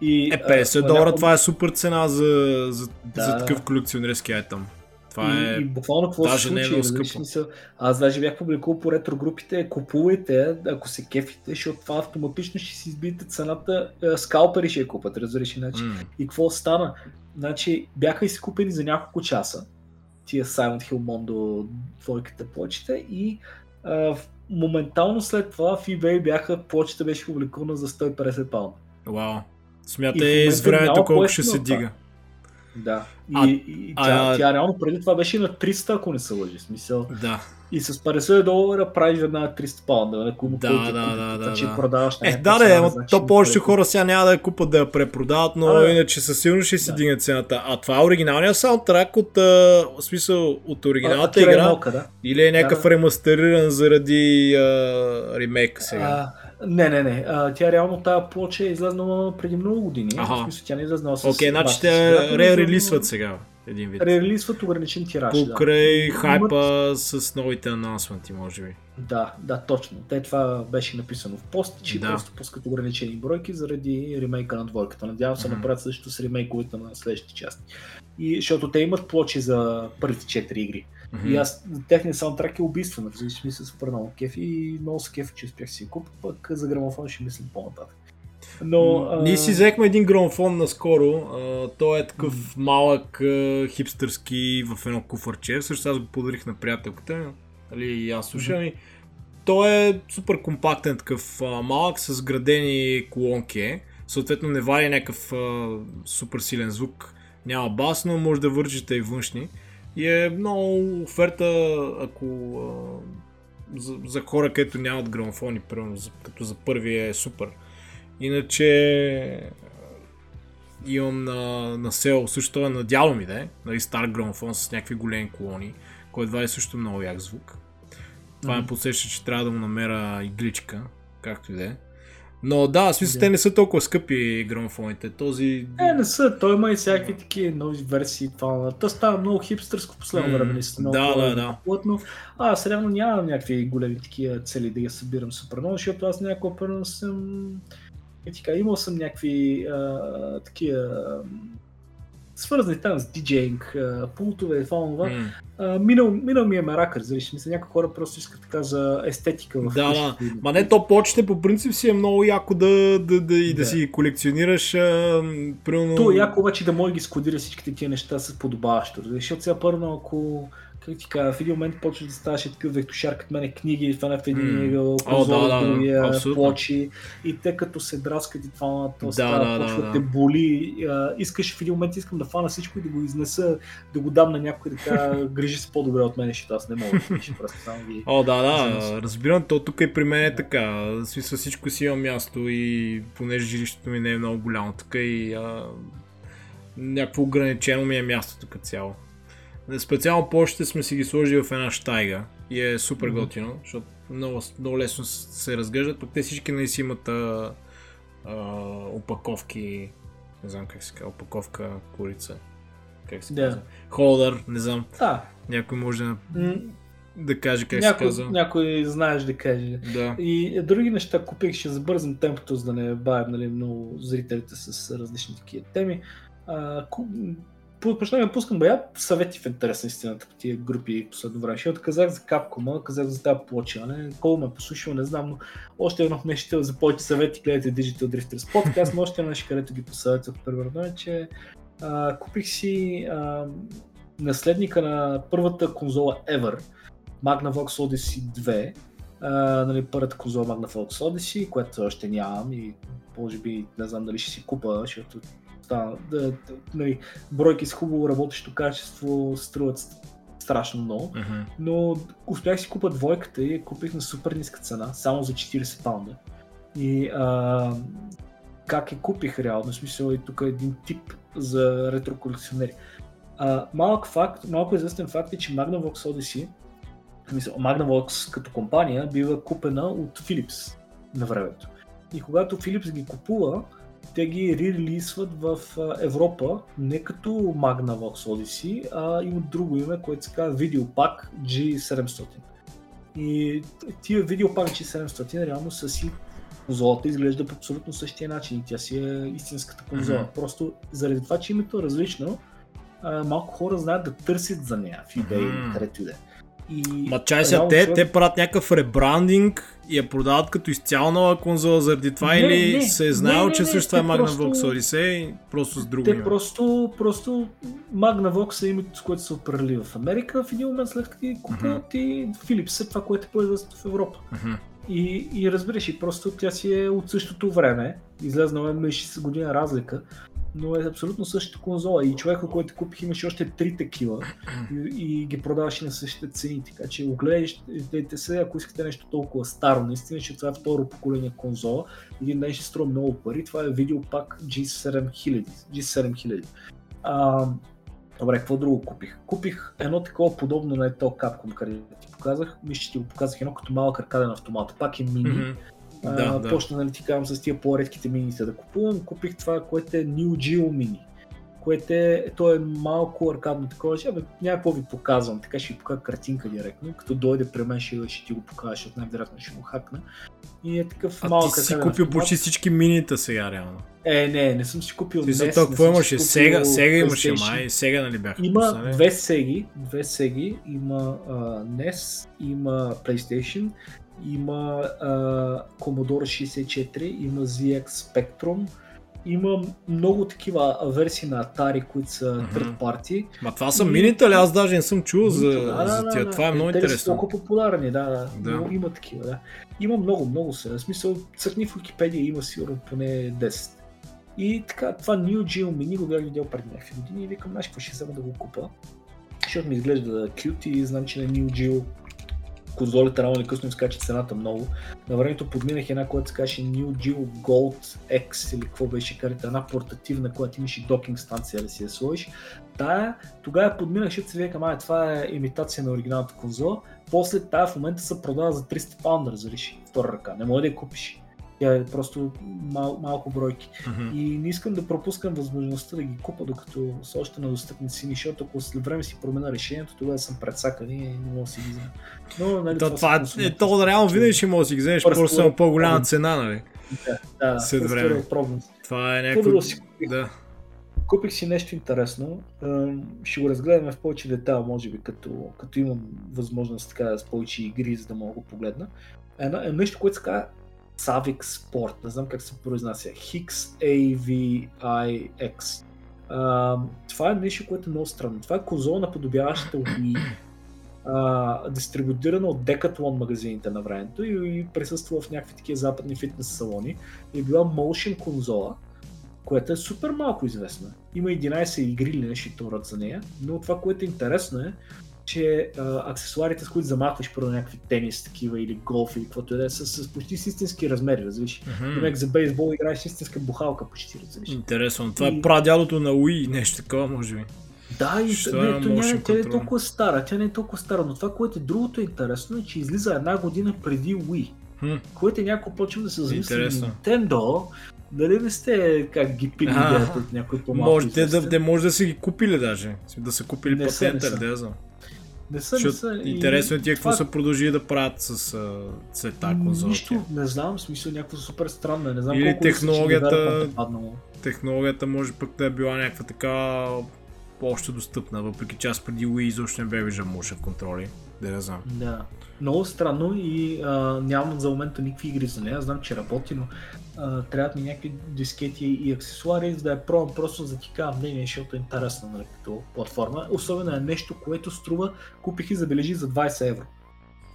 И, е, 50 долара, това е супер цена за, за, да. за такъв колекционерски айтъм. Това и, е... и буквално какво даже се случи? Не е скъпо. Смисъл, аз даже бях публикувал по ретро групите, купувайте, ако се кефите, защото това автоматично ще си избиете цената, скалпери ще я купат, разбираш иначе. Mm. И какво стана? Значи бяха изкупени за няколко часа тия Silent Hill Mondo двойката плочета и а, моментално след това в eBay бяха, плочета беше публикувана за 150 паунда. Вау. Смятай с времето колко ще се дига. Да. И, а, и тя, а... тя реално преди това беше на 300, ако не се лъжи. Смисъл. Да. И с 50 долара правиш веднага 300 паунда. Ако да, да, да, да, да, че продаваш Е, да, да, ама значи, то повечето хора сега няма да я купат да я препродават, но а, иначе със сигурност ще се да. дигне цената. А това е оригиналният саундтрак от, а, смисъл, от оригиналната а, игра? Мока, да. Или е някакъв да, да. ремастериран заради а, ремейк сега? А, не, не, не. А, тя реално тази плоча е излезнала преди много години. Ага. В смисъл, тя не е излезнала с... Окей, okay, значи те ре-релисват сега. Един вид. Релизват ограничен тираж. Покрай да. хайпа Имат... с новите анонсменти, може би. Да, да, точно. Те това беше написано в пост, че да. просто пускат ограничени бройки заради ремейка на двойката. Надявам се mm-hmm. направят също с ремейковете на следващите части. И, защото те имат плочи за първите четири игри. Mm-hmm. И аз, техният саундтрак е убийствен, разбираш, ми се супер много кеф и много се кеф, че успях си купа, пък за грамофон ще мислим по-нататък. Но, а... Ние си взехме един грамофон наскоро. А, той е такъв mm. малък, а, хипстърски в едно куфърче. Също аз го подарих на приятелката. Али, и аз слушам. Mm-hmm. Той е супер компактен, такъв а, малък с градени колонки. Съответно не вади някакъв а, супер силен звук. Няма бас, но може да вържите и външни. И е много оферта, ако а, за, за хора, където нямат грамофони, примерно, като за първи е супер. Иначе имам на, на село, също е на дядо ми, да е, нали, стар грамофон с някакви големи колони, който вади също много як звук. Това mm-hmm. ме подсеща, че трябва да му намеря игличка, както и да е. Но да, смисъл, yeah. те не са толкова скъпи грамофоните. Този... Е, не са. Той има и всякакви такива нови версии. Това. То става много хипстърско последно mm. време. Наистина, да, да, да. Плътно. А, аз реално нямам някакви големи такива цели да ги събирам супер много, защото аз някакво първо съм... И така, имал съм някакви а, такива свързани там с диджейнг, пултове, това, това. Mm. минал, минал ми е мерак, разбираш. Мисля, някои хора просто искат така за естетика. В да, да. Ма не, то почте по принцип си е много яко да, да, да, и да, да си колекционираш. А, примерно... То е яко обаче да може ги скодира всичките тия неща с подобаващо. Защото сега първо, ако как ти кажа, в един момент почваш да ставаш такъв вектошар като мене книги, това в един mm. да, да, другия, плочи и те като се драскат и това, то да, става, да, почва да, те боли. А, искаш в един момент искам да фана всичко и да го изнеса, да го дам на някой така, (laughs) грижи се по-добре от мен, защото аз не мога да пиша, просто само ги... О, да, да, разбирам, то тук и при мен е така. Смисъл всичко си има място и понеже жилището ми не е много голямо тук и а, някакво ограничено ми е мястото като цяло. Специално почтите сме си ги сложили в една штайга и е супер mm-hmm. готино, защото много, много лесно се разглеждат, пък те всички не си имат а, а, опаковки, не знам как се казва, опаковка курица. Как се казва? Yeah. Холдър, не знам. Да. Някой може да, mm. да каже как някой, се казва. Някой знаеш да каже. Да. И други неща купих, ще забързам темпото, за да не бавим нали, много зрителите с различни такива теми. А, почнем да пускам бая съвети в интерес на истината по тия групи последно време. Защото казах за Capcom, казах за тази плоча, не? Колко ме е послушал, не знам, но още едно нещо за повече съвети гледате Digital Drifters подкаст, но още едно нещо, където ги посъветвах примерно е, че а, купих си а, наследника на първата конзола ever, Magnavox Odyssey 2, Uh, нали, първата конзола Magnavox Odyssey, която още нямам и може би не знам дали ще си купа, защото стана. Да, нали, бройки с хубаво работещо качество струват страшно много, uh-huh. но успях си купа двойката и купих на супер ниска цена, само за 40 паунда. И а, как я купих реално, в смисъл и тук е един тип за ретро колекционери. А, малък факт, малко известен факт е, че Magnavox Odyssey, мисъл, Magnavox като компания бива купена от Philips на времето. И когато Philips ги купува, те ги ререлисват в Европа не като Magnavox Odyssey, а има друго име, което се казва Videopack G700. И тия Videopack G700 реално са си конзолата изглежда по абсолютно същия начин. Тя си е истинската конзола. Mm-hmm. Просто заради това, че името е различно, малко хора знаят да търсят за нея в eBay mm-hmm. или където и да е. И Ма чай сега, те, те правят някакъв ребрандинг и я продават като изцяло нова конзола заради това не, или не, се е знаел, че също това е Magnavox Odyssey просто с друго Те име. просто, просто Magnavox е името, с което са операли в Америка в един момент след като ти купуват uh-huh. и Philips е това, което е производство в Европа. Uh-huh. И, и разбираш, и просто тя си е от същото време, излезнала е 60 година разлика, но е абсолютно същата конзола. И човека, който купих, имаше още три такива и, и ги продаваше на същите цени. Така че го гледайте се, ако искате нещо толкова старо, наистина, че това е второ поколение конзола. Един ден ще струва много пари. Това е видеопак G7000. G7000. А, добре, какво друго купих? Купих едно такова подобно на ето Capcom, където ти показах. Мисля, че ти го показах едно като малък аркаден автомат. Пак е мини. Mm-hmm да, да. Почна, нали, ти казвам, с тия по-редките мините да купувам. Купих това, което е New Geo Mini. което е, то е малко аркадно такова, че абе, няма какво ви показвам, така ще ви покажа картинка директно, като дойде при мен ще, ще ти го покажа, защото най-вероятно ще го хакна. И е такъв А малък ти си купил автомат. почти всички минита сега, реално. Е, не, не съм си купил Ти за това какво имаше? Сега, сега имаше май, сега нали бяха Има две сеги, две сеги, има а, NES, има PlayStation, има а, Commodore 64, има ZX Spectrum, има много такива версии на Atari, които са Мгм. third party. Ма това са И- мините ли? Аз даже не съм чул за, Да, да, за да, тия. да. Това е много Те са интересно. толкова популярни, да, да. Да. Но има такива, да. Има много, много са. В смисъл, цъкни в Википедия, има сигурно поне 10. И така, това New Geo Mini го бях видял преди някакви години и викам, знаеш какво ще взема да го купа. Защото ми изглежда cute и знам, че на New Geo конзолите рано или късно им скача цената много. На времето подминах една, която се казваше New Geo Gold X или какво беше карта, една портативна, която имаше докинг станция да си я сложиш. Тая, тогава подминах, защото се викам, а това е имитация на оригиналната конзола. После тая в момента се продава за 300 паунда, разбираш, втора ръка. Не може да я купиш. Тя е просто мал, малко бройки. Мгм. И не искам да пропускам възможността да ги купа, докато са още недостъпни цени, защото ако след време си променя решението, тогава съм предсакан и не мога да си ги взема. Но, нали, То, това, са е, то реално винаги ще можеш да си ги вземеш, Просто просто на по-голяма цена, нали? Да, да, след време. е проблем. Това е Какво някакво... да купих? Си нещо интересно. Ще го разгледаме в повече детайл, може би, като, като имам възможност така с повече игри, за да мога да го погледна. Едно, е нещо, което се казва Savix Sport. Не знам как се произнася. Hix A-V-I-X. Ам, това е нещо, което е много странно. Това е конзола наподобяваща Wii. А, дистрибутирана от Decathlon магазините на времето и, и присъства в някакви такива западни фитнес салони. И е била motion конзола, което е супер малко известна. Има 11 игри или нещо за нея, но това, което е интересно е, че а, аксесуарите, с които замахваш първо някакви тенис такива или голф или каквото и да е, са с почти с истински размери, разбираш. Демек за бейсбол играеш с истинска бухалка почти, разбираш. Интересно. Това е И- прадядото на Wii, нещо такова, може би. Да, и Що не, е няма, motion тя не е control? толкова стара, тя не е толкова стара, но това, което е другото интересно е, че излиза една година преди Wii, Хм. което е някакво почвам да се Интересно. Nintendo, дали не сте как ги пили идеята от някой по-малко Може да, може да са ги купили даже. Да са купили Не не патента, да знам. Не са, не са. интересно е тия какво това- са продължили да правят с а, цвета конзолите. Нищо, не знам, в смисъл някакво супер странно е, не знам Или колко технологията- е. Технологията може пък да е била някаква така още достъпна, въпреки че аз преди Wii изобщо не бе виждал motion контроли. Да не знам. Да. Много странно и а, нямам за момента никакви игри за нея, знам, че работи, но а, трябват ми някакви дискети и аксесуари, за да я пробвам просто за да ти кажа мнение, защото е интересно нали, като платформа. Особено е нещо, което струва, купих и забележи за 20 евро.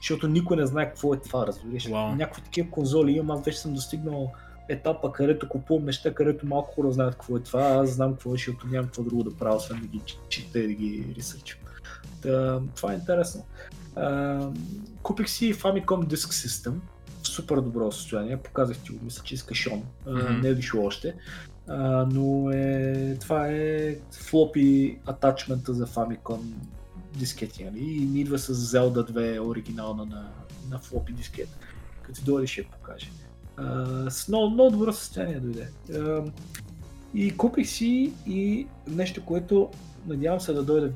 Защото никой не знае какво е това, разбираш. Вау. Някакви такива конзоли имам, аз вече съм достигнал етапа, където купувам неща, където малко хора знаят какво е това, аз знам какво е, защото нямам какво друго да правя, освен да ги чета и да ги ресърчвам. Та, това е интересно. А, купих си Famicom Disk System супер добро състояние, показах ти го, мисля, че с кашон, а, Мгм. не е дошло още, а, но е, това е флопи атачмента за Famicom дискети, нали? и идва с Zelda 2 оригинална на, на флопи дискет. Като дойде ще я покаже. А, с много, много добро състояние дойде. А, и купих си и нещо, което надявам се да дойде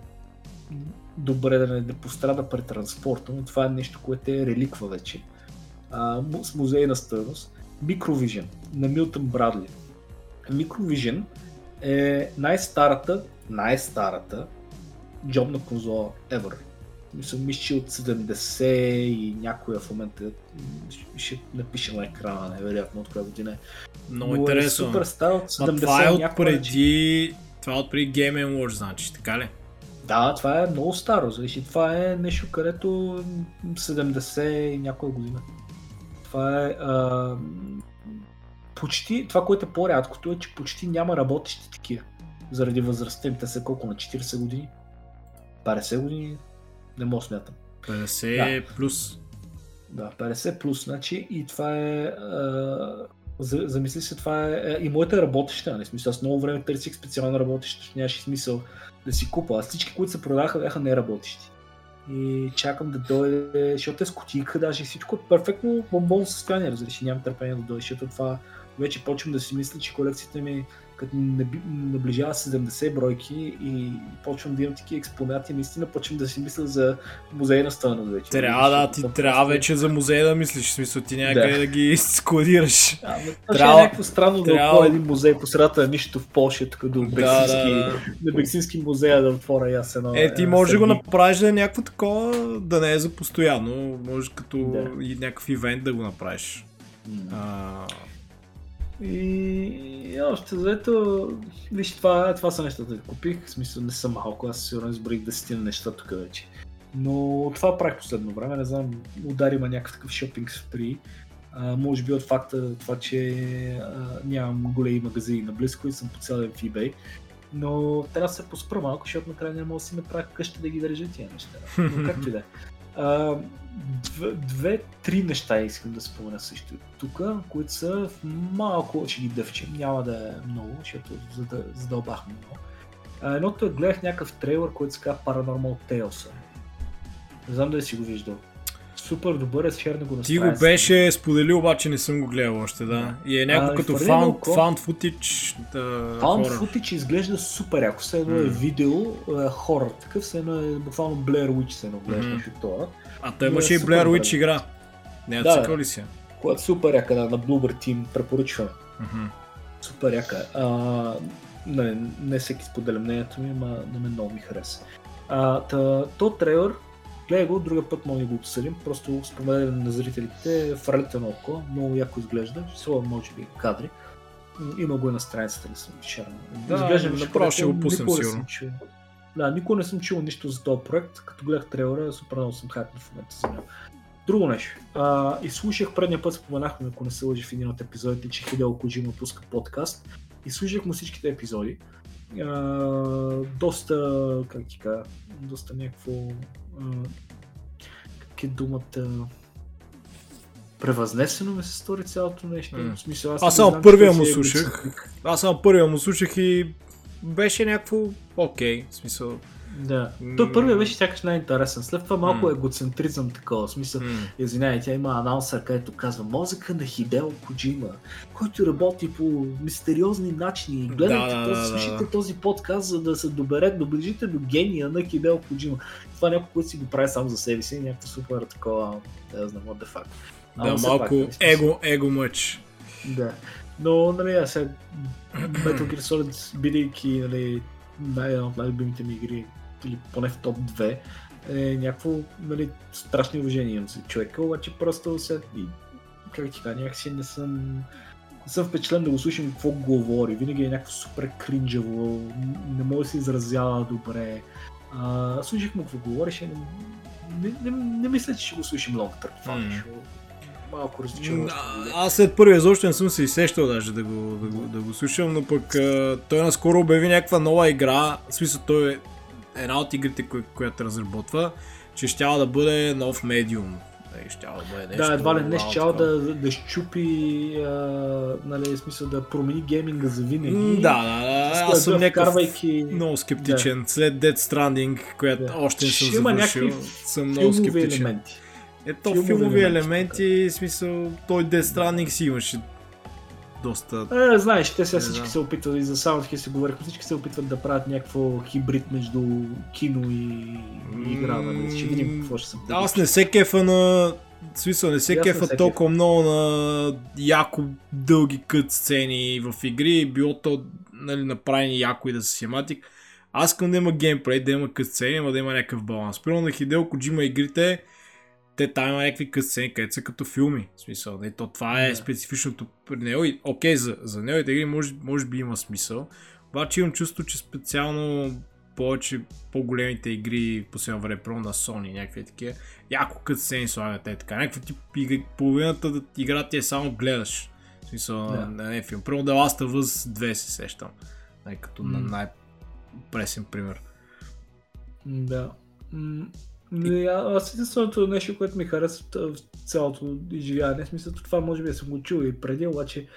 добре да не да пострада при транспорта, но това е нещо, което е реликва вече. А, му- с музейна стойност. Microvision на Милтън Брадли. Microvision е най-старата, най-старата джобна конзола ever. Мисля, мисля, че от 70 и някоя в момента ще напише на екрана, невероятно от коя година е. Много Но е интересно. супер стар от 70 Ма това е от преди... Това е от преди Game Watch, значи, така ли? Да, това е много старо, зависи. Това е нещо, където м, 70 и някоя година. Това е а, почти, това, което е по-рядкото е, че почти няма работещи такива. Заради възрастта им, те са колко на 40 години? 50 години? Не мога да смятам. 50 плюс. Да, 50 плюс, значи и това е... А, за- замисли се, това е... е, И моята работеща, нали? Смисъл, аз много време търсих специално работеща, нямаше смисъл да си купа. А всички, които се продаха, бяха неработещи. И чакам да дойде, защото е с кутийка, даже всичко е перфектно бомбон състояние, разреши, нямам търпение да дойде, защото това вече почвам да си мисля, че колекцията ми като наближава 70 бройки и почвам да имам такива експонати, наистина почвам да си мисля за музейна стойност вече. Трябва да, ти трябва вече за музей да мислиш, в смисъл ти някъде да, да ги складираш. (laughs) А, трябва, е някакво странно трябва... да един музей по средата на нищо в Польша, тук до Бексински, да, да, да. Бексински музея да отворя аз едно. Е, ти може да го направиш да е някакво такова, да не е за постоянно, може като да. и някакъв ивент да го направиш. Mm. А, и, още заето, виж, това, това са нещата, които купих, в смисъл не са малко, аз сигурно изборих десетина неща тук вече. Но това правих последно време, не знам, удари ма някакъв такъв шопинг спри. А, може би от факта това, че а, нямам големи магазини наблизко и съм по цял в eBay. Но трябва да се поспра малко, защото накрая не мога да си направя къща да ги държа тия неща. Но (laughs) както и да е две-три неща искам да спомена също тук, които са в малко, ще ги дъвчем, няма да е много, защото задълбахме много. Едното е гледах някакъв трейлър, който се казва Paranormal Tales. Не знам дали си го виждал. Супер добър е, шерна го Ти го беше споделил, обаче не съм го гледал още, да. И е някакво като found, found footage. Да, found horror. footage изглежда супер яко. Все едно е видео, е, хорър такъв, все едно е буквално Blair Witch, все едно гледаш mm. това. А той имаше и Blair Witch игра. Не, да, цикъл ли си? Която супер яка на, на Bloober Team препоръчваме. Mm-hmm. Супер яка. А, не, не всеки споделя мнението ми, ама на мен много ми хареса. А, та, то трейлър, гледай го, друга път може да го обсъдим, просто споменали на зрителите, фралите на око, много яко изглежда, слова може би кадри. Има го и на страницата ли съм шерна. Да, изглежда направо ще го пуснем сигурно. Да, никога не съм чул нищо за този проект. Като гледах трейлера, супер много съм хайпен в момента за него. Друго нещо. А, изслушах предния път, споменахме, ако не се лъжи в един от епизодите, че Хидео Коджима пуска подкаст. Изслушах му всичките епизоди. А, доста, как ти кажа, доста някакво... Как е думата... Превъзнесено ми се стори цялото нещо. Mm. В смисъл, аз, аз само първия му слушах. Аз само първия му слушах и беше някакво окей, okay, в смисъл. Да. Той първият беше сякаш най-интересен. След това малко mm. егоцентризъм такова. В смисъл, mm. извинявай, тя има анаунсър, където казва мозъка на Хидео Коджима, който работи по мистериозни начини. Гледайте, да, този, да, слушайте да. този подкаст, за да се доберете, доближите до гения на Хидео Коджима. Това е някой, който си го прави сам за себе си, някакво супер такова, да знам, what the fuck. Да, малко пак, его, его мъч. Да. Но, нали, аз сега Metal Gear Solid, бидейки, нали, най- една от най-любимите ми игри, или поне в топ 2, е някакво, нали, страшни уважения имам за човека, обаче просто се, и, как ти кажа, някакси не съм, не съм впечатлен да го слушам какво говори. Винаги е някакво супер кринджаво, не може да се изразява добре. А, слушах му какво говореше, не, не, не, не, мисля, че ще го слушам много това mm малко различен. Аз след първия изобщо не съм се изсещал даже да го, да го, да го слушам, но пък той наскоро обяви някаква нова игра, в смисъл той е една от игрите, коя, която разработва, че ще да бъде нов медиум. Ще да бъде нещо. Да, едва ли не ще да, да щупи, а, нали, смисъл да промени гейминга за винаги. Да, да, да. Аз съм някакъв вкарвайки... много скептичен. Да. След Dead Stranding, която да. още не съм завършил, съм много скептичен. Елементи. Ето филмови, филмови елементи, в смисъл, той Death Stranding си имаше доста... Е, знаеш, те сега всички се опитват и за Sound се говорихме, всички се опитват да правят някакво хибрид между кино и, и игра, нали? Ще видим какво ще се получи. Аз не се кефа на... Смисъл, не се кефа толкова много на яко дълги кът сцени в игри, било то нали, направени яко и да са симатик. Аз искам да има геймплей, да има кът сцени, ама да има някакъв баланс. Примерно на Хидео Коджима игрите, те там има някакви късцени, където са като филми. В смисъл, не, то това е yeah. специфичното при него. И, окей, за, за неговите игри може, може би има смисъл. Обаче имам чувство, че специално повече по-големите игри по сега време, про на Sony, някакви такива, яко като сцени слагат е така. Някаква тип игри, половината да игра ти е само гледаш. В смисъл, yeah. на, не филм. Първо The Last of Us 2 се сещам. Най- като mm. на най-пресен пример. Да. Не, аз единственото нещо, което ми харесва в цялото изживяване, смисъл, това може би съм го чул и преди, обаче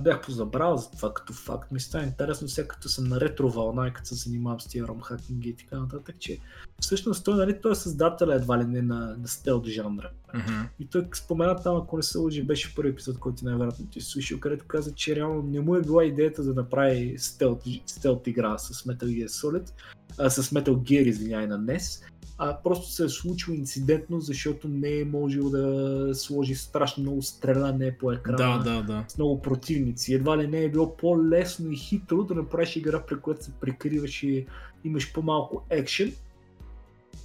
бях позабрал за това като факт. Ми става интересно сега като съм на ретро вълна и като се занимавам с тия ромхакинги и така нататък, че всъщност той, нали, той е създател едва ли не на, на стелт жанра. Mm-hmm. И той спомена там, ако не се лъжи, беше първи епизод, който най-вероятно ти слушал, където каза, че реално не му е била идеята да направи стелт, стелт игра с Metal Gear Solid, а, с Metal Gear, извиняй, на NES, а просто се е случило инцидентно, защото не е можел да сложи страшно много стреляне по екрана Да, да, да. с много противници. Едва ли не е било по-лесно и хитро да направиш игра, при която се прикриваш и имаш по-малко екшен.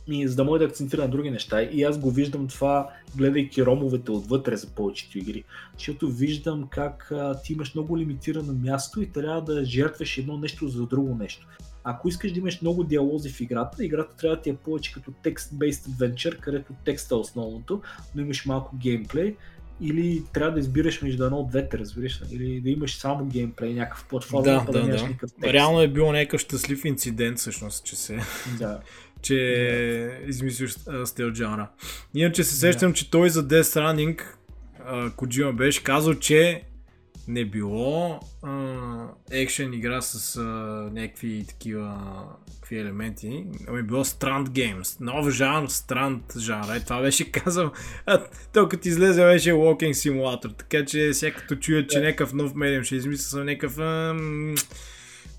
И за да може да акцентира на други неща. И аз го виждам това, гледайки ромовете отвътре за повечето игри. Защото виждам как а, ти имаш много лимитирано място и трябва да жертваш едно нещо за друго нещо. Ако искаш да имаш много диалози в играта, играта трябва да ти е повече като text-based adventure, където текста е основното, но имаш малко геймплей. Или трябва да избираш между едно от двете, разбираш ли? Или да имаш само геймплей, някакъв платформа, Да, да, да, да. текст. Реално е бил някакъв щастлив инцидент, всъщност, че се Да. (laughs) че измислиш а, стил жанра. Иначе се сещам, че той за Death Stranding а, Коджима беше казал, че не било а, екшен игра с а, някакви такива какви елементи, ами било Strand Games. Нов жанр, Strand жанр. Е, това беше (laughs) казал. А, той като излезе беше Walking Simulator. Така че всяка като чуят, че някакъв нов медиум ще измисля съм някакъв... ам,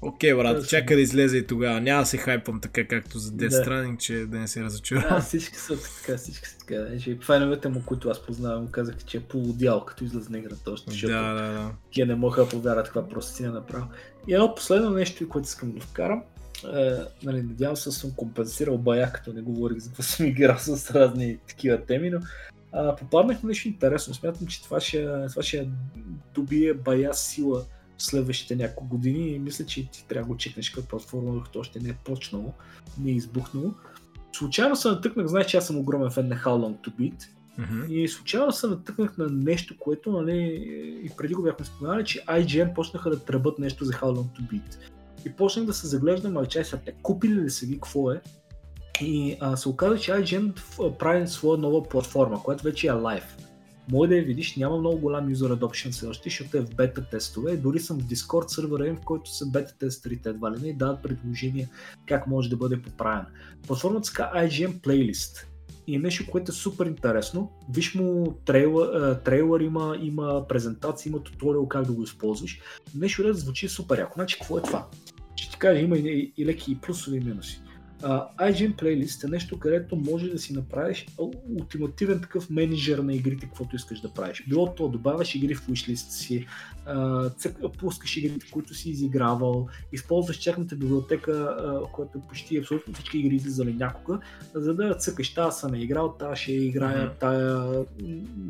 Окей, брат, Точно. чака да излезе и тогава. Няма да се хайпам така, както за Death Да. Stranding, че да не се Да, разочаровам. всички са така, всички са така. Значи, феновете му, които аз познавам, казаха, че е полудял, като излезе играта още, защото Да, да, да. тия не могат да повярват каква простина е направил. И едно последно нещо, което искам да вкарам, е, нали, надявам се да съм компенсирал бая, като не говорих за какво съм играл с разни такива теми, но а, попаднах на нещо интересно. Смятам, че това ще, това ще добие бая сила следващите няколко години и мисля, че ти трябва да го чекнеш като платформа, докато още не е почнало, не е избухнало. Случайно се натъкнах, знаеш, че аз съм огромен фен на How Long to Beat. Мгм. И случайно се натъкнах на нещо, което, нали, и преди го бяхме споменали, че IGN почнаха да тръбат нещо за How Long to Beat. И почнах да се заглеждам, а чай те купили ли са ги, какво е? И а, се оказа, че IGN прави своя нова платформа, която вече е лайв. Може да я видиш, няма много голям user adoption все още, защото е в бета тестове. Дори съм в Discord сервера им, в който са бета тестерите едва ли не и дават предложения как може да бъде поправена. Платформата се казва Playlist. И е нещо, което е супер интересно. Виж му трейлър, трейлър има, има презентация, има туториал как да го използваш. Нещо да звучи супер яко. Значи, какво е това? Ще ти кажа, има и, и леки и плюсови и минуси. Uh, IGN Playlist е нещо, където може да си направиш ултимативен такъв менеджер на игрите, каквото искаш да правиш. Било то добавяш игри в wishlist си, uh, цък, пускаш игрите, които си изигравал, използваш тяхната библиотека, uh, която почти абсолютно всички игри излизали някога, за да цъкаш, тази съм е играл, тази ще играя, Мгм. тая,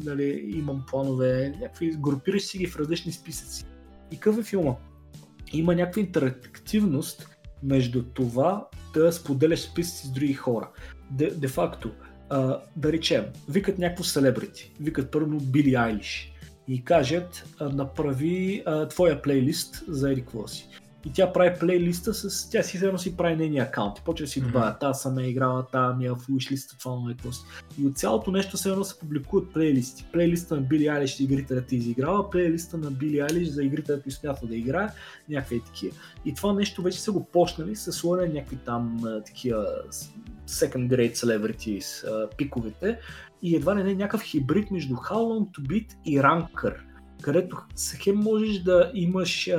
нали, имам планове, някакви, групираш си ги в различни списъци. И какъв е филма? Има някаква интерактивност между това да споделяш списъци с други хора. Де, де факто, а, да речем, викат някакво селебрити, викат първо Били Айлиш и кажат, а, направи а, твоя плейлист за Ерик какво си. И тя прави плейлиста с... Тя си само си прави нейния акаунт. И почва да си добавя, тази съм е играла, тази ми е в листа, това му е си. И от цялото нещо се едно се публикуват плейлисти. Плейлиста на Били Айлиш за игрите да ти изиграла, плейлиста на Били Айлиш за игрите да ти смятва да играе, някакви такива. И това нещо вече са го почнали с сложа някакви там такива second grade celebrities, пиковете и едва ли не някакъв хибрид между How Long to Beat и Ranker където хем можеш да имаш, а,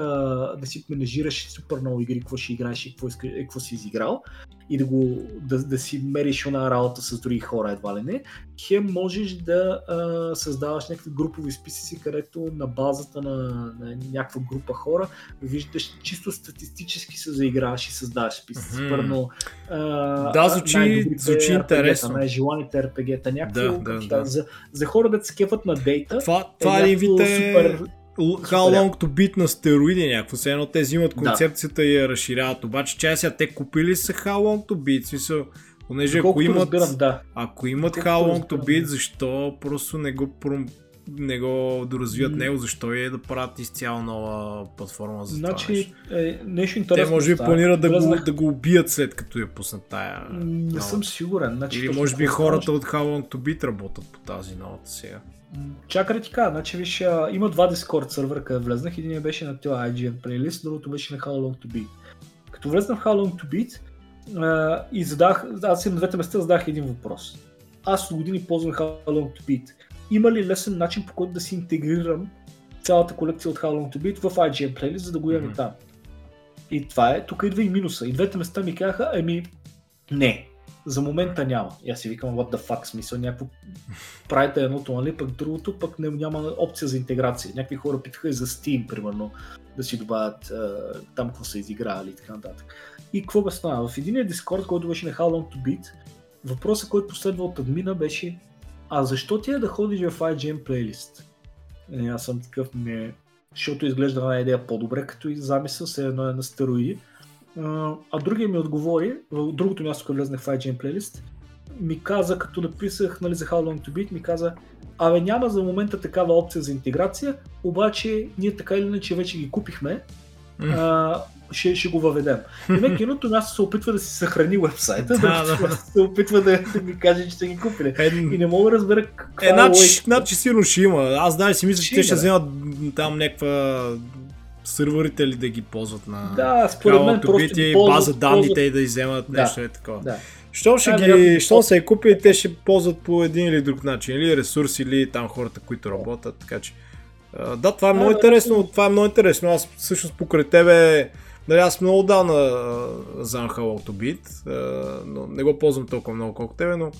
да си менажираш супер много игри, какво ще играеш и какво, иска, какво си изиграл и да, го, да, да си мериш една работа с други хора едва ли не. Хем можеш да а, създаваш някакви групови списъци, където на базата на, на някаква група хора виждаш чисто статистически се заиграваш и създаваш списъци. Мгм. Първо, а, Да, звучи- звучи RPG-та, интересно. Най-желаните RPG-та, някакво, Да, да, да. За, за хора да се кефат на дейта. Това, това е някакво вид е... супер- How long to beat на стероиди някакво. Все едно те взимат Да. концепцията и я разширяват. Обаче чай сега те купили са How long to beat. Смисъл, понеже ако имат, разбирам, да. ако имат How long to beat, да. защо просто не го пром... не го доразвият mm. него, защо е да правят изцяло нова платформа за значи, това е, нещо интересно. Те може би планират да, го, да го убият след като я пуснат тая. Не нова. съм сигурен. Значи, Или може би хората от How Long To Beat работят по тази новата сега. Чакай ти кажа, значи виж, има два Discord сервера, къде влезнах. Един беше на този IGN плейлист, другото беше на How Long To Beat. Като влезнах в How Long To Beat и задах, аз на двете места задах един въпрос. Аз от години ползвам How Long To Beat. Има ли лесен начин по който да си интегрирам цялата колекция от How Long To Beat в IGN плейлист, за да го имам mm-hmm. там? И това е, тук идва и минуса. И двете места ми казаха, еми, не, за момента няма. И аз си викам, what the fuck, смисъл, някакво правите едното, нали, пък другото, пък не, няма опция за интеграция. Някакви хора питаха и за Steam, примерно, да си добавят uh, там какво са изиграли и така нататък. И какво бе стана? В единия Discord, който беше на How Long to Beat, въпросът, който последва от админа беше а защо ти е да ходиш в IGN плейлист? И аз съм такъв, не, защото изглежда една идея по-добре, като и замисъл, се едно е на стероиди. А другия ми отговори, в другото място, където влезнах в IGN плейлист, ми каза, като написах нали, за How Long To Beat, ми каза, абе няма за момента такава опция за интеграция, обаче ние така или иначе вече ги купихме, mm. а, ще, ще го въведем. И киното място се опитва да си съхрани вебсайта, (laughs) да, да. се опитва да, да ми каже, че ще ги купили. Е, и не мога да разбера каква е, значи, значи сигурно ще има. Аз да, си мисля, че те ще вземат там някаква сървърите ли да ги ползват на да, според мен просто ги ползват, база данните ползват... и да иземат да, нещо е такова. Да. Що ще да, ги, що се е купи, те ще ползват по един или друг начин, или ресурси, или там хората, които работят, така че да, това е много да, интересно, това е много интересно. Аз всъщност покрай тебе, нали, аз много знам How to Beat, но не го ползвам толкова много колко тебе, но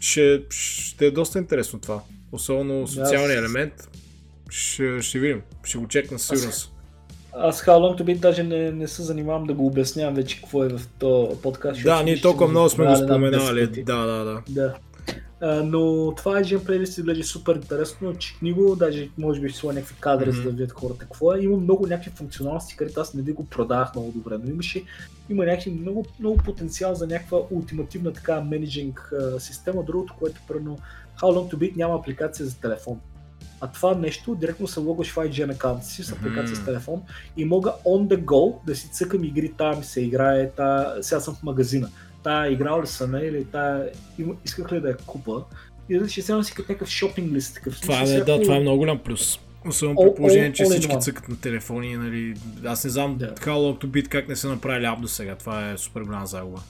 ще, ще е доста интересно това. Особено социалния елемент. Ще, ще видим. Ще го чекна със сигурност. Аз How Long To Beat даже не, не се занимавам да го обяснявам вече какво е в този подкаст. Да, ние толкова много сме го споменали. Да, да, да. да. А, но това е GM плейлист изглежда супер интересно, че книго, даже може би ще сложа някакви кадри, mm-hmm. за да видят хората какво е. Има много някакви функционалности, където аз не ви го продавах много добре, но имаше, има някакви много, много потенциал за някаква ултимативна така менеджинг система. Другото, което първо How Long To Beat няма апликация за телефон. А това нещо директно се логваш в IGN аккаунта си с апликация mm-hmm. с телефон и мога on the go да си цъкам игри, тая ми се играе, тая... сега съм в магазина. Тая играл ли съм или тая исках ли да я купа и да ще взема си като някакъв шопинг лист. Такъв. Това е, всяко... да, това е много голям плюс. Особено при положение, че всички цъкат на телефони, нали, аз не знам yeah. Long to Beat как не са направили ап до сега, това е супер голяма загуба.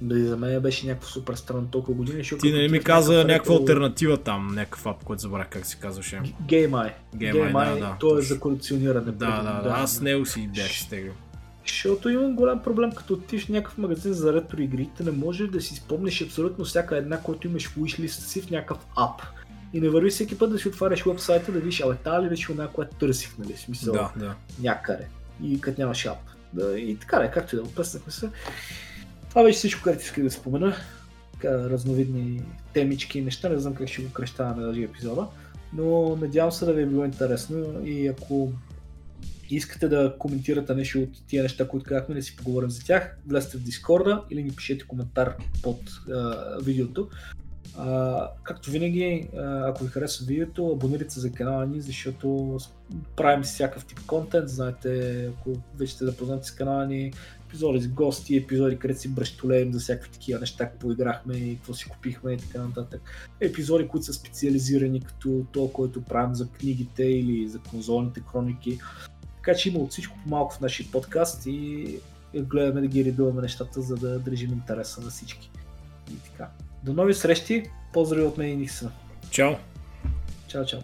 Дали за мен беше някакво супер странно толкова години. Защото Ти нали ми каза някаква някаква альтернатива там, някакъв ап, който забравях как се казваше. GameEye. GameEye, да, да. То е за колекциониране. Да, да, да, да, аз него си бях стегал. Защото имам голям проблем, като отиш в някакъв магазин за ретро игри, не можеш да си спомнеш абсолютно всяка една, която имаш в wishlist си в някакъв ап. И не върви всеки път да си отваряш вебсайта да видиш, абе, тази ли беше една, която търсих, нали, смисъл, да, да. някъде. И като нямаш ап. Да, и така е, както и да опъснахме се. Това беше всичко, което исках да спомена. Така, разновидни темички и неща. Не знам как ще го кръщаваме този епизода. Но надявам се да ви е било интересно и ако искате да коментирате нещо от тия неща, които казахме, да си поговорим за тях, влезте в Дискорда или ни пишете коментар под а, видеото. А, както винаги, ако ви харесва видеото, абонирайте се за канала ни, защото правим всякакъв тип контент. Знаете, ако вече сте запознати с канала ни, епизоди с гости, епизоди, където си бръщолеем за всякакви такива неща, поиграхме и какво си купихме и така нататък. Епизоди, които са специализирани като то, което правим за книгите или за конзолните хроники. Така че има от всичко по-малко в нашия подкаст и гледаме да ги редуваме нещата, за да държим интереса на всички. И така. До нови срещи, поздрави от мен и Никсън. Чао! Чао, чао!